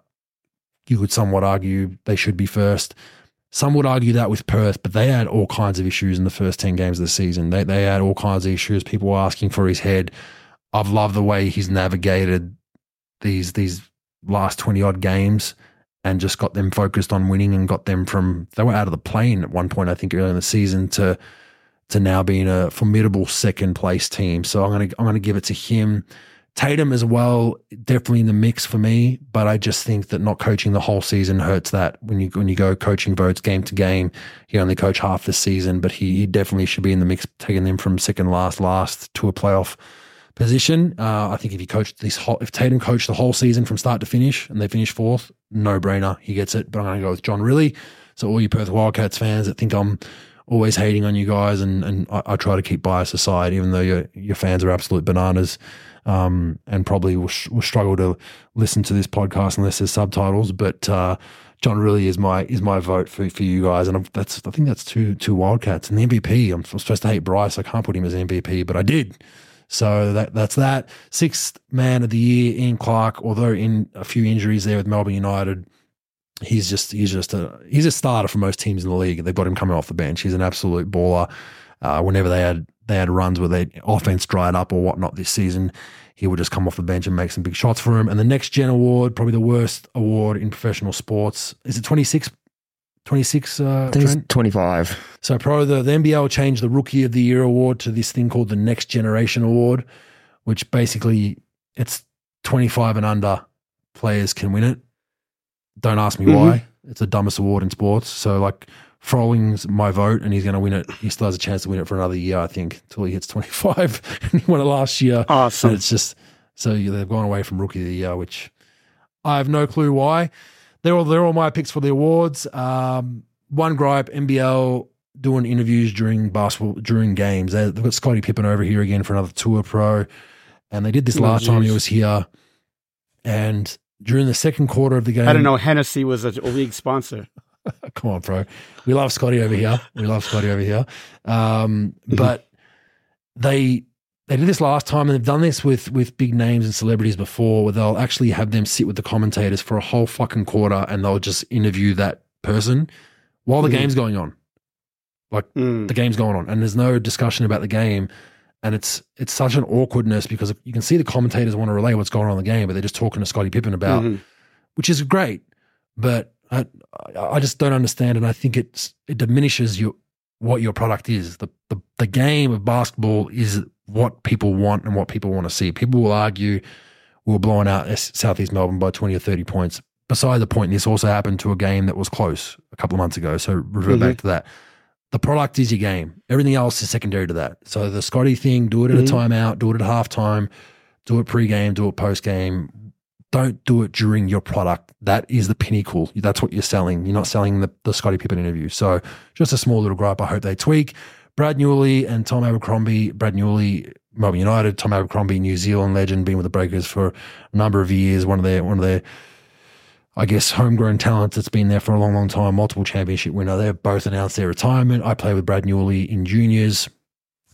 Speaker 1: You could somewhat argue they should be first. Some would argue that with Perth, but they had all kinds of issues in the first 10 games of the season. They, they had all kinds of issues. People were asking for his head. I've loved the way he's navigated these these last 20 odd games and just got them focused on winning and got them from they were out of the plane at one point I think early in the season to to now being a formidable second place team. So I'm gonna I'm gonna give it to him. Tatum as well, definitely in the mix for me, but I just think that not coaching the whole season hurts that when you when you go coaching votes game to game. He only coached half the season, but he, he definitely should be in the mix, taking them from second last last to a playoff position. Uh, I think if he coached this whole, if Tatum coached the whole season from start to finish and they finish fourth, no brainer, he gets it. But I'm going to go with John Rillie. So all you Perth Wildcats fans that think I'm always hating on you guys, and and I, I try to keep bias aside, even though your your fans are absolute bananas, um, and probably will, will struggle to listen to this podcast unless there's subtitles. But uh, John Rillie is my is my vote for, for you guys, and I'm, that's I think that's two two Wildcats and the MVP. I'm supposed to hate Bryce. I can't put him as MVP, but I did. So that that's that. Sixth man of the year, Ian Clark, although in a few injuries there with Melbourne United, he's just he's just a he's a starter for most teams in the league. They've got him coming off the bench. He's an absolute baller. Uh, whenever they had they had runs where their offense dried up or whatnot this season, he would just come off the bench and make some big shots for him. And the next gen award, probably the worst award in professional sports, is it 26 26 uh,
Speaker 3: I think it's 25.
Speaker 1: So, Pro, the, the NBL changed the Rookie of the Year award to this thing called the Next Generation Award, which basically it's 25 and under players can win it. Don't ask me why. It's the dumbest award in sports. So, like, Froling's my vote, and he's going to win it. He still has a chance to win it for another year, I think, until he hits 25. and he won it last year.
Speaker 2: Awesome.
Speaker 1: And it's just so they've gone away from rookie of the year, which I have no clue why. They're all they're all my picks for the awards. Um, one gripe: NBL doing interviews during basketball during games. They- They've got Scottie Pippen over here again for another tour pro, and they did this
Speaker 2: Oh,
Speaker 1: last time he was here. And during the second quarter of the game,
Speaker 2: I don't know Hennessy was a, a league sponsor.
Speaker 1: Come on, bro. We love Scottie over here. We love Scottie over here. Um, but they they did this last time, and they've done this with with big names and celebrities before, where they'll actually have them sit with the commentators for a whole fucking quarter, and they'll just interview that person while the
Speaker 2: Mhm.
Speaker 1: game's going on.
Speaker 2: Mm.
Speaker 1: The game's going on, and there's no discussion about the game. And it's it's such an awkwardness because you can see the commentators want to relay what's going on in the game, but they're just talking to Scottie Pippen about
Speaker 2: Mhm.
Speaker 1: which is great, but I, I just don't understand, and I think it's it diminishes your what your product is. The, the the game of basketball is what people want and what people want to see. People will argue we we're blowing out Southeast Melbourne by twenty or thirty points. Beside the point, this also happened to a game that was close a couple of months ago. So revert back to that. The product is your game. Everything else is secondary to that. So the Scottie thing, do it at
Speaker 2: Mhm.
Speaker 1: a timeout, do it at halftime, do it pre-game, do it post-game. Don't do it during your product. That is the pinnacle. That's what you're selling. You're not selling the, the Scottie Pippen interview. So just a small little gripe. I hope they tweak. Brad Newley and Tom Abercrombie. Brad Newley, Melbourne United. Tom Abercrombie, New Zealand legend, been with the Breakers for a number of years. One of their one of their, I guess, homegrown talents that's been there for a long, long time. Multiple championship winner. They've both announced their retirement. I played with Brad Newley in juniors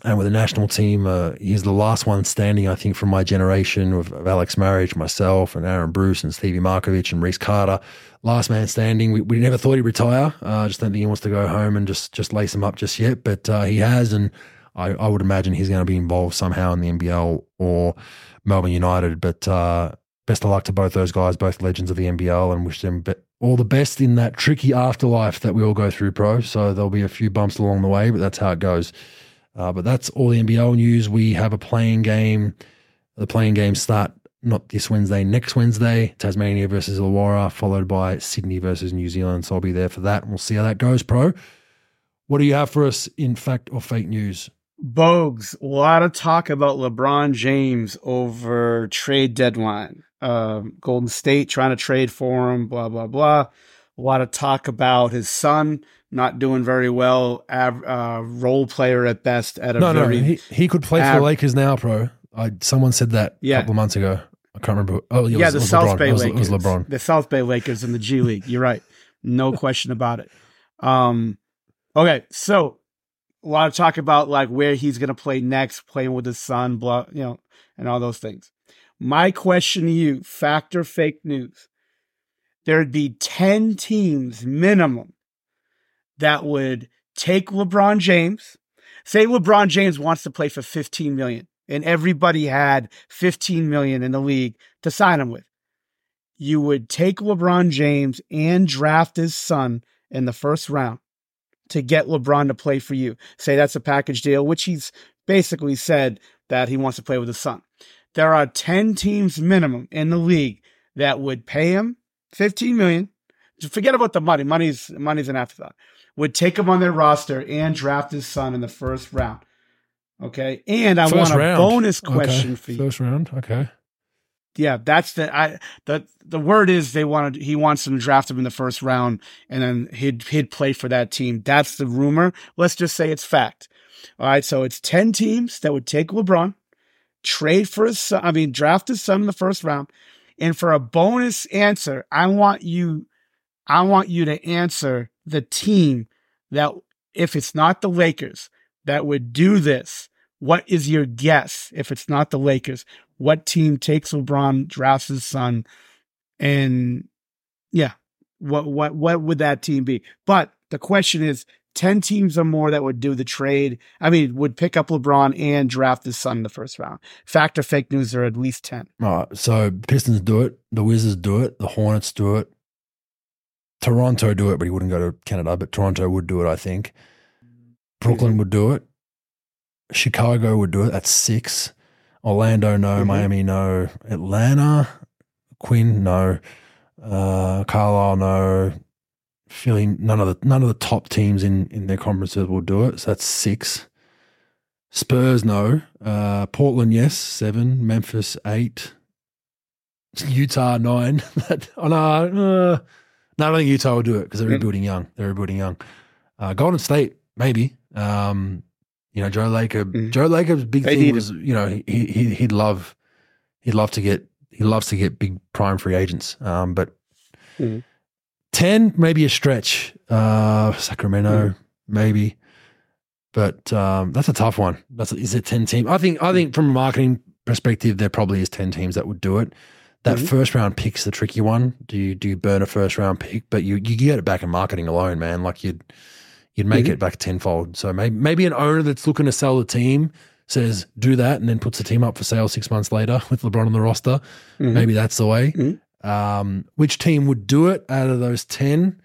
Speaker 1: and with the national team. Uh, he's the last one standing, I think, from my generation of, of Aleks Maric, myself, and Aaron Bruce, and Stevie Markovic, and Rhys Carter. Last man standing. We, we never thought he'd retire. I uh, just don't think he wants to go home and just just lace him up just yet. But uh, he has, and I, I would imagine he's going to be involved somehow in the NBL or Melbourne United. But uh, best of luck to both those guys, both legends of the NBL, and wish them be- all the best in that tricky afterlife that we all go through, pro. So there'll be a few bumps along the way, but that's how it goes. Uh, but that's all the NBL news. We have a play-in game. The play-in games start not this Wednesday, next Wednesday. Tasmania versus Illawarra, followed by Sydney versus New Zealand. So I'll be there for that. We'll see how that goes, pro. What do you have for us in fact or fake news?
Speaker 2: Bogues, a lot of talk about LeBron James over trade deadline. Um, Golden State trying to trade for him, blah, blah, blah. A lot of talk about his son not doing very well, av- uh, role player at best at a
Speaker 1: No, no,
Speaker 2: very.
Speaker 1: he, he could play for the Lakers now, bro. I, someone said that
Speaker 2: Yeah.
Speaker 1: a couple of months ago. I can't remember. Oh,
Speaker 2: yeah,
Speaker 1: was,
Speaker 2: the South
Speaker 1: LeBron.
Speaker 2: Bay
Speaker 1: was,
Speaker 2: Lakers.
Speaker 1: It was LeBron.
Speaker 2: The South Bay Lakers in the G League. You're right. No question about it. Um, okay, so a lot of talk about like where he's gonna play next, playing with his son, blah, you know, and all those things. My question to you, fact or fake news? There'd be 10 teams minimum that would take LeBron James. Say LeBron James wants to play for 15 million and everybody had 15 million in the league to sign him with. You would take LeBron James and draft his son in the first round to get LeBron to play for you. Say that's a package deal, which he's basically said that he wants to play with his son. There are 10 teams minimum in the league that would pay him 15 million. Forget about the money. Money's money's an afterthought. Would take him on their roster and draft his son in the first round. Okay. And I
Speaker 1: First
Speaker 2: want a
Speaker 1: round.
Speaker 2: bonus
Speaker 1: Okay.
Speaker 2: question for you.
Speaker 1: First round. Okay.
Speaker 2: Yeah, that's the I the the word is they wanted he wants them to draft him in the first round and then he'd he'd play for that team. That's the rumor. Let's just say it's fact. All right, so it's ten teams that would take LeBron, trade for his son. I mean, draft his son in the first round, and for a bonus answer, I want you, I want you to answer the team that if it's not the Lakers that would do this. What is your guess if it's not the Lakers? what team takes LeBron, drafts his son, and yeah, what what what would that team be? But the question is, ten teams or more that would do the trade. I mean, would pick up LeBron and draft his son in the first round. Fact or fake news? There are at least ten.
Speaker 1: All right. So Pistons do it. The Wizards do it. The Hornets do it. Toronto do it, but he wouldn't go to Canada. But Toronto would do it, I think. Brooklyn would do it. Chicago would do it. That's six. Orlando, no.
Speaker 2: Mhm.
Speaker 1: Miami, no. Atlanta, Quinn, no. Uh, Carlisle, no. Philly, none of the none of the top teams in in their conferences will do it. So that's six. Spurs, no. Uh, Portland, yes, seven. Memphis, eight. Utah, nine. oh, no, uh, no, I don't think Utah will do it because they're
Speaker 2: Mm.
Speaker 1: rebuilding young. They're rebuilding young. Uh, Golden State, maybe. Um, you know, Joe Lacob.
Speaker 2: Mm.
Speaker 1: Joe Lacob's big
Speaker 2: They
Speaker 1: thing was, you know, he, he he'd love he'd love to get he loves to get big prime free agents. Um, but
Speaker 2: Mhm.
Speaker 1: ten maybe a stretch. Uh, Sacramento,
Speaker 2: Mm.
Speaker 1: maybe. But um, that's a tough one. That's is it ten team? I think I think from a marketing perspective, there probably is ten teams that would do it. That
Speaker 2: Mhm.
Speaker 1: first round pick's the tricky one. Do you do you burn a first round pick? But you you get it back in marketing alone, man. Like you'd you'd make
Speaker 2: Mhm.
Speaker 1: it back tenfold. So maybe maybe an owner that's looking to sell the team says do that and then puts the team up for sale six months later with LeBron on the roster.
Speaker 2: Mhm.
Speaker 1: Maybe that's the way.
Speaker 2: Mhm.
Speaker 1: Um, which team would do it out of those ten?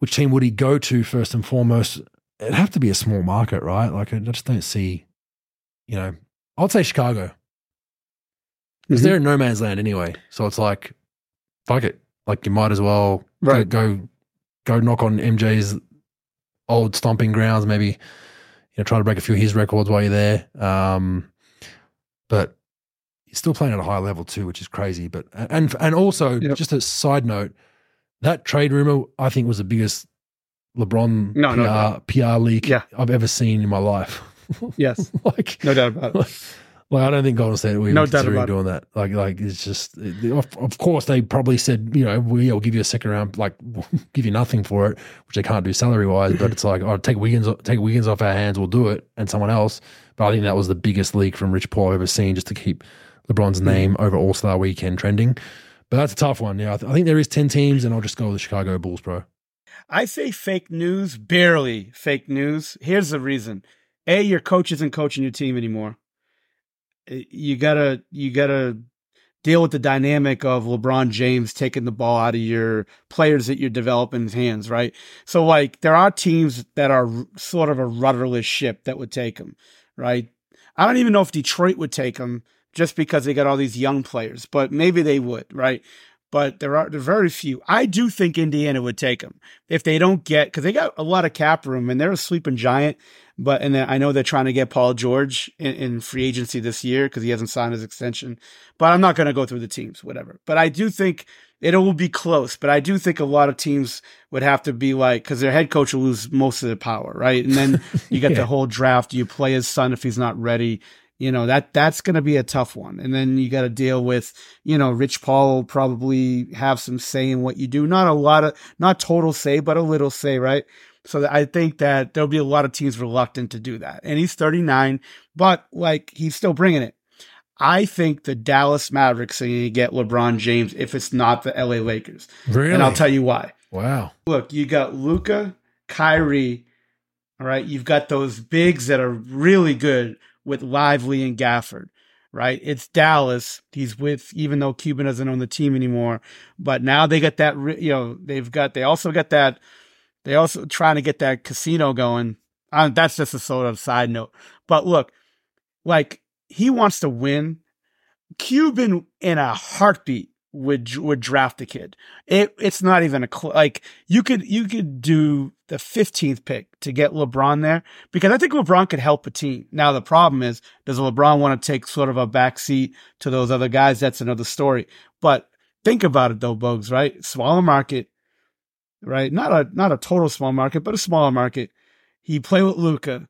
Speaker 1: Which team would he go to first and foremost? It'd have to be a small market, right? Like I just don't see, you know. I'd say Chicago because
Speaker 2: Mhm.
Speaker 1: they're in no man's land anyway. So it's like, fuck it. Like you might as well go-
Speaker 2: Right.
Speaker 1: go, go knock on MJ's old stomping grounds. Maybe you know try to break a few of his records while you're there. Um, but he's still playing at a high level too, which is crazy. But and and also
Speaker 2: Yep.
Speaker 1: just a side note, that trade rumor I think was the biggest LeBron
Speaker 2: No,
Speaker 1: PR,
Speaker 2: no doubt.
Speaker 1: PR leak
Speaker 2: Yeah.
Speaker 1: I've ever seen in my life.
Speaker 2: Yes,
Speaker 1: like
Speaker 2: no doubt about it.
Speaker 1: like I don't think Golden State were even
Speaker 2: No
Speaker 1: considering doing that. Like like it's just of, of course they probably said you know we'll give you a second round like give you nothing for it, which they can't do salary wise. But it's like oh take Wiggins take Wiggins off our hands, we'll do it, and someone else. But I think that was the biggest leak from Rich Paul I've ever seen, just to keep LeBron's
Speaker 2: Mm.
Speaker 1: name over All Star Weekend trending. But that's a tough one. Yeah, I, th- I think there is ten teams, and I'll just go with the Chicago Bulls, bro.
Speaker 2: I say fake news, barely fake news. Here's the reason: a, your coach isn't coaching your team anymore. Eh, You gotta, you gotta deal with the dynamic of LeBron James taking the ball out of your players that you're developing hands, right? So, like, there are teams that are sort of a rudderless ship that would take him, right? I don't even know if Detroit would take him just because they got all these young players, but maybe they would, right? But there are there are very few. I do think Indiana would take him if they don't get because they got a lot of cap room and they're a sleeping giant. But and then I know they're trying to get Paul George in, in free agency this year because he hasn't signed his extension. But I'm not going to go through the teams, whatever. But I do think it will be close. But I do think a lot of teams would have to be like because their head coach will lose most of their power, right? And then you get
Speaker 1: Yeah.
Speaker 2: the whole draft. You play his son if he's not ready. You know that that's going to be a tough one. And then you got to deal with you know Rich Paul will probably have some say in what you do. Not a lot of not total say, but a little say, right? So I think that there'll be a lot of teams reluctant to do that. And he's 39, but like he's still bringing it. I think the Dallas Mavericks are going to get LeBron James if it's not the LA Lakers.
Speaker 1: Really?
Speaker 2: And I'll tell you why.
Speaker 1: wow.
Speaker 2: Look, you got Luka, Kyrie, all right? You've got those bigs that are really good with Lively and Gafford, right? It's Dallas. He's with, even though Cuban doesn't own the team anymore, but now they got that, you know, they've got, they also got that, they also trying to get that casino going. Uh, that's just a sort of side note. But look, like he wants to win. Cuban in a heartbeat would would draft the kid. It it's not even a cl- like you could you could do the 15th pick to get LeBron there because I think LeBron could help a team. Now the problem is does LeBron want to take sort of a backseat to those other guys? That's another story. But think about it though, Bogues, right? Smaller market, right? Not a not a total small market, but a smaller market. He play with Luka.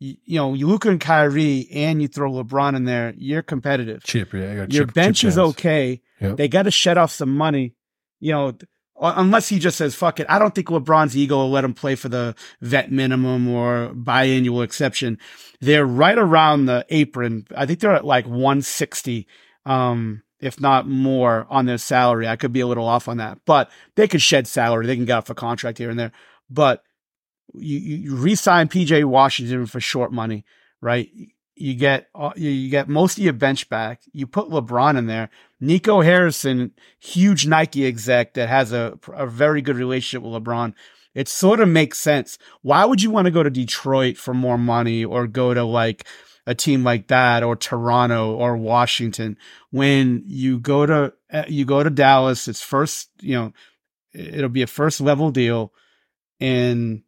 Speaker 2: You, you know, Luka and Kyrie, and you throw LeBron in there. You're competitive
Speaker 1: Chip, yeah.
Speaker 2: Your
Speaker 1: chip-
Speaker 2: bench
Speaker 1: chip
Speaker 2: is okay.
Speaker 1: Yep.
Speaker 2: They got to shed off some money, you know, unless he just says, fuck it. I don't think LeBron's ego will let him play for the vet minimum or biannual exception. They're right around the apron. I think they're at like 160, um, if not more on their salary. I could be a little off on that, but they could shed salary. They can get off a contract here and there, but you, you, re-sign PJ Washington for short money, right? You get uh, you get most of your bench back. You put LeBron in there. Nico Harrison, huge Nike exec that has a a very good relationship with LeBron. It sort of makes sense. Why would you want to go to Detroit for more money or go to like a team like that or Toronto or Washington when you go to uh, you go to Dallas? It's first, you know, it'll be a first level deal and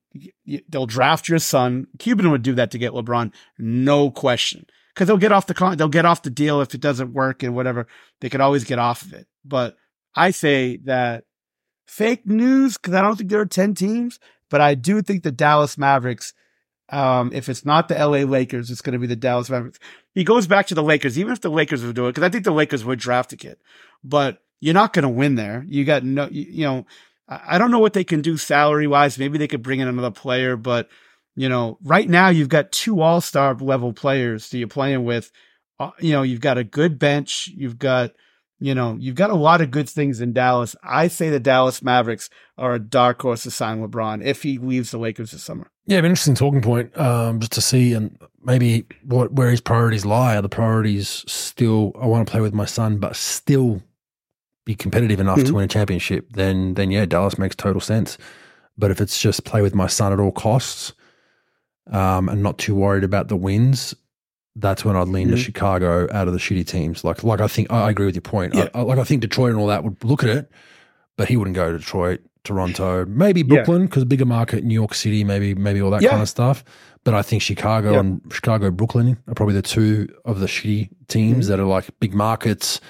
Speaker 2: they'll draft your son. Cuban would do that to get LeBron, no question, because they'll get off the con- they'll get off the deal if it doesn't work and whatever. They could always get off of it. But I say that fake news because I don't think there are ten teams, but I do think the Dallas Mavericks. Um, if it's not the LA Lakers, it's going to be the Dallas Mavericks. He goes back to the Lakers, even if the Lakers would do it, because I think the Lakers would draft a kid, but you're not going to win there. You got no, you, you know, I don't know what they can do salary wise. Maybe they could bring in another player, but you know, right now you've got two all star level players that you're playing with. Uh, you know, you've got a good bench. You've got, you know, you've got a lot of good things in Dallas. I say the Dallas Mavericks are a dark horse to sign LeBron if he leaves the Lakers this summer.
Speaker 1: Yeah, an interesting talking point um, just to see and maybe what where his priorities lie. Are the priorities still I want to play with my son, but still be competitive enough mm-hmm. to win a championship, then then yeah, Dallas makes total sense. But if it's just play with my son at all costs, um, and not too worried about the wins, that's when I'd lean mm-hmm. to Chicago out of the shitty teams. Like like I think I agree with your point. Yeah. I, like I think Detroit and all that would look at it, but he wouldn't go to Detroit, Toronto, maybe Brooklyn because yeah. bigger market, New York City, maybe maybe all that yeah. kind of stuff. But I think Chicago and Chicago Brooklyn are probably the two of the shitty teams mm-hmm. that are like big markets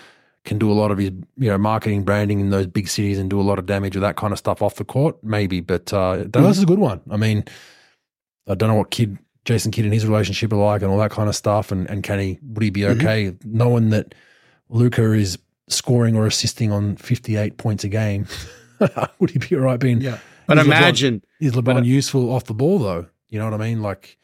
Speaker 1: can do a lot of his you know marketing branding in those big cities and do a lot of damage with that kind of stuff off the court maybe but uh, Dallas mm-hmm. is a good one I mean I don't know what kid Jason Kidd and his relationship are like and all that kind of stuff and, and can he would he be mm-hmm. okay mm-hmm. knowing that Luka is scoring or assisting on 58 points a game would he be all right being
Speaker 2: yeah but is imagine
Speaker 1: LeBron, is LeBron but, useful off the ball though you know what I mean? Like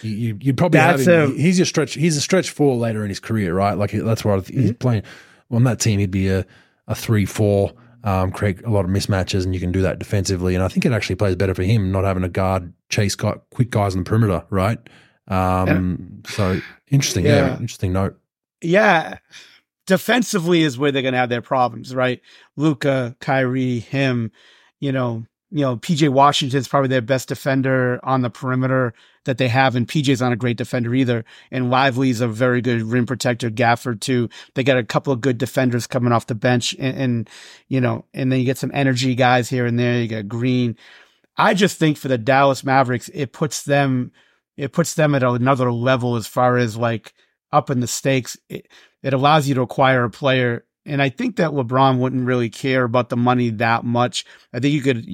Speaker 1: you, would probably have him, a, he's your stretch. He's a stretch four later in his career, right? Like that's where he's mm-hmm. playing on that team, he'd be a, a 3 4, um, create a lot of mismatches, and you can do that defensively. And I think it actually plays better for him not having a guard chase guy, quick guys on the perimeter, right? Um, so interesting. Yeah. yeah. Interesting note.
Speaker 2: Yeah. Defensively is where they're going to have their problems, right? Luka, Kyrie, him, you know, you know, PJ Washington's probably their best defender on the perimeter that they have, and PJ's not a great defender either. And Lively's a very good rim protector. Gafford too. They got a couple of good defenders coming off the bench, and, and you know, and then you get some energy guys here and there. You got Green. I just think for the Dallas Mavericks, it puts them, it puts them at another level as far as like up in the stakes. It, it allows you to acquire a player and I think that LeBron wouldn't really care about the money that much. I think you could,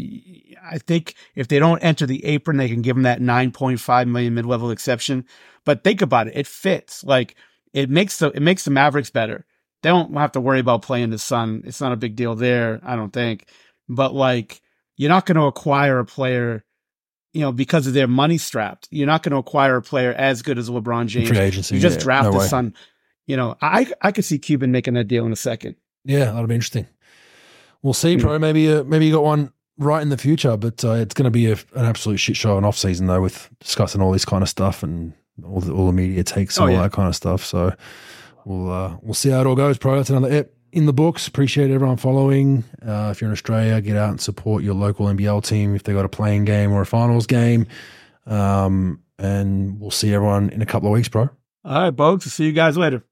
Speaker 2: I think if they don't enter the apron, they can give him that 9.5 million mid level exception. But think about it. It fits. Like it makes the, it makes the Mavericks better. They don't have to worry about playing the son. It's not a big deal there. I don't think. But like, you're not going to acquire a player, you know, because of their money strapped. You're not going to acquire a player as good as LeBron James. Free agency. You just yeah, draft no the way. son you know, I I could see Cuban making that deal in a second.
Speaker 1: Yeah, that'll be interesting. We'll see, pro. Maybe uh, maybe you got one right in the future, but uh, it's going to be a, an absolute shit show in off season though, with discussing all this kind of stuff and all the all the media takes and oh, all yeah. that kind of stuff. So we'll uh, we'll see how it all goes, bro. That's another ep in the books. Appreciate everyone following. Uh, if you're in Australia, get out and support your local NBL team if they got a playing game or a finals game. Um, and we'll see everyone in a couple of weeks, bro.
Speaker 2: All right, folks. See you guys later.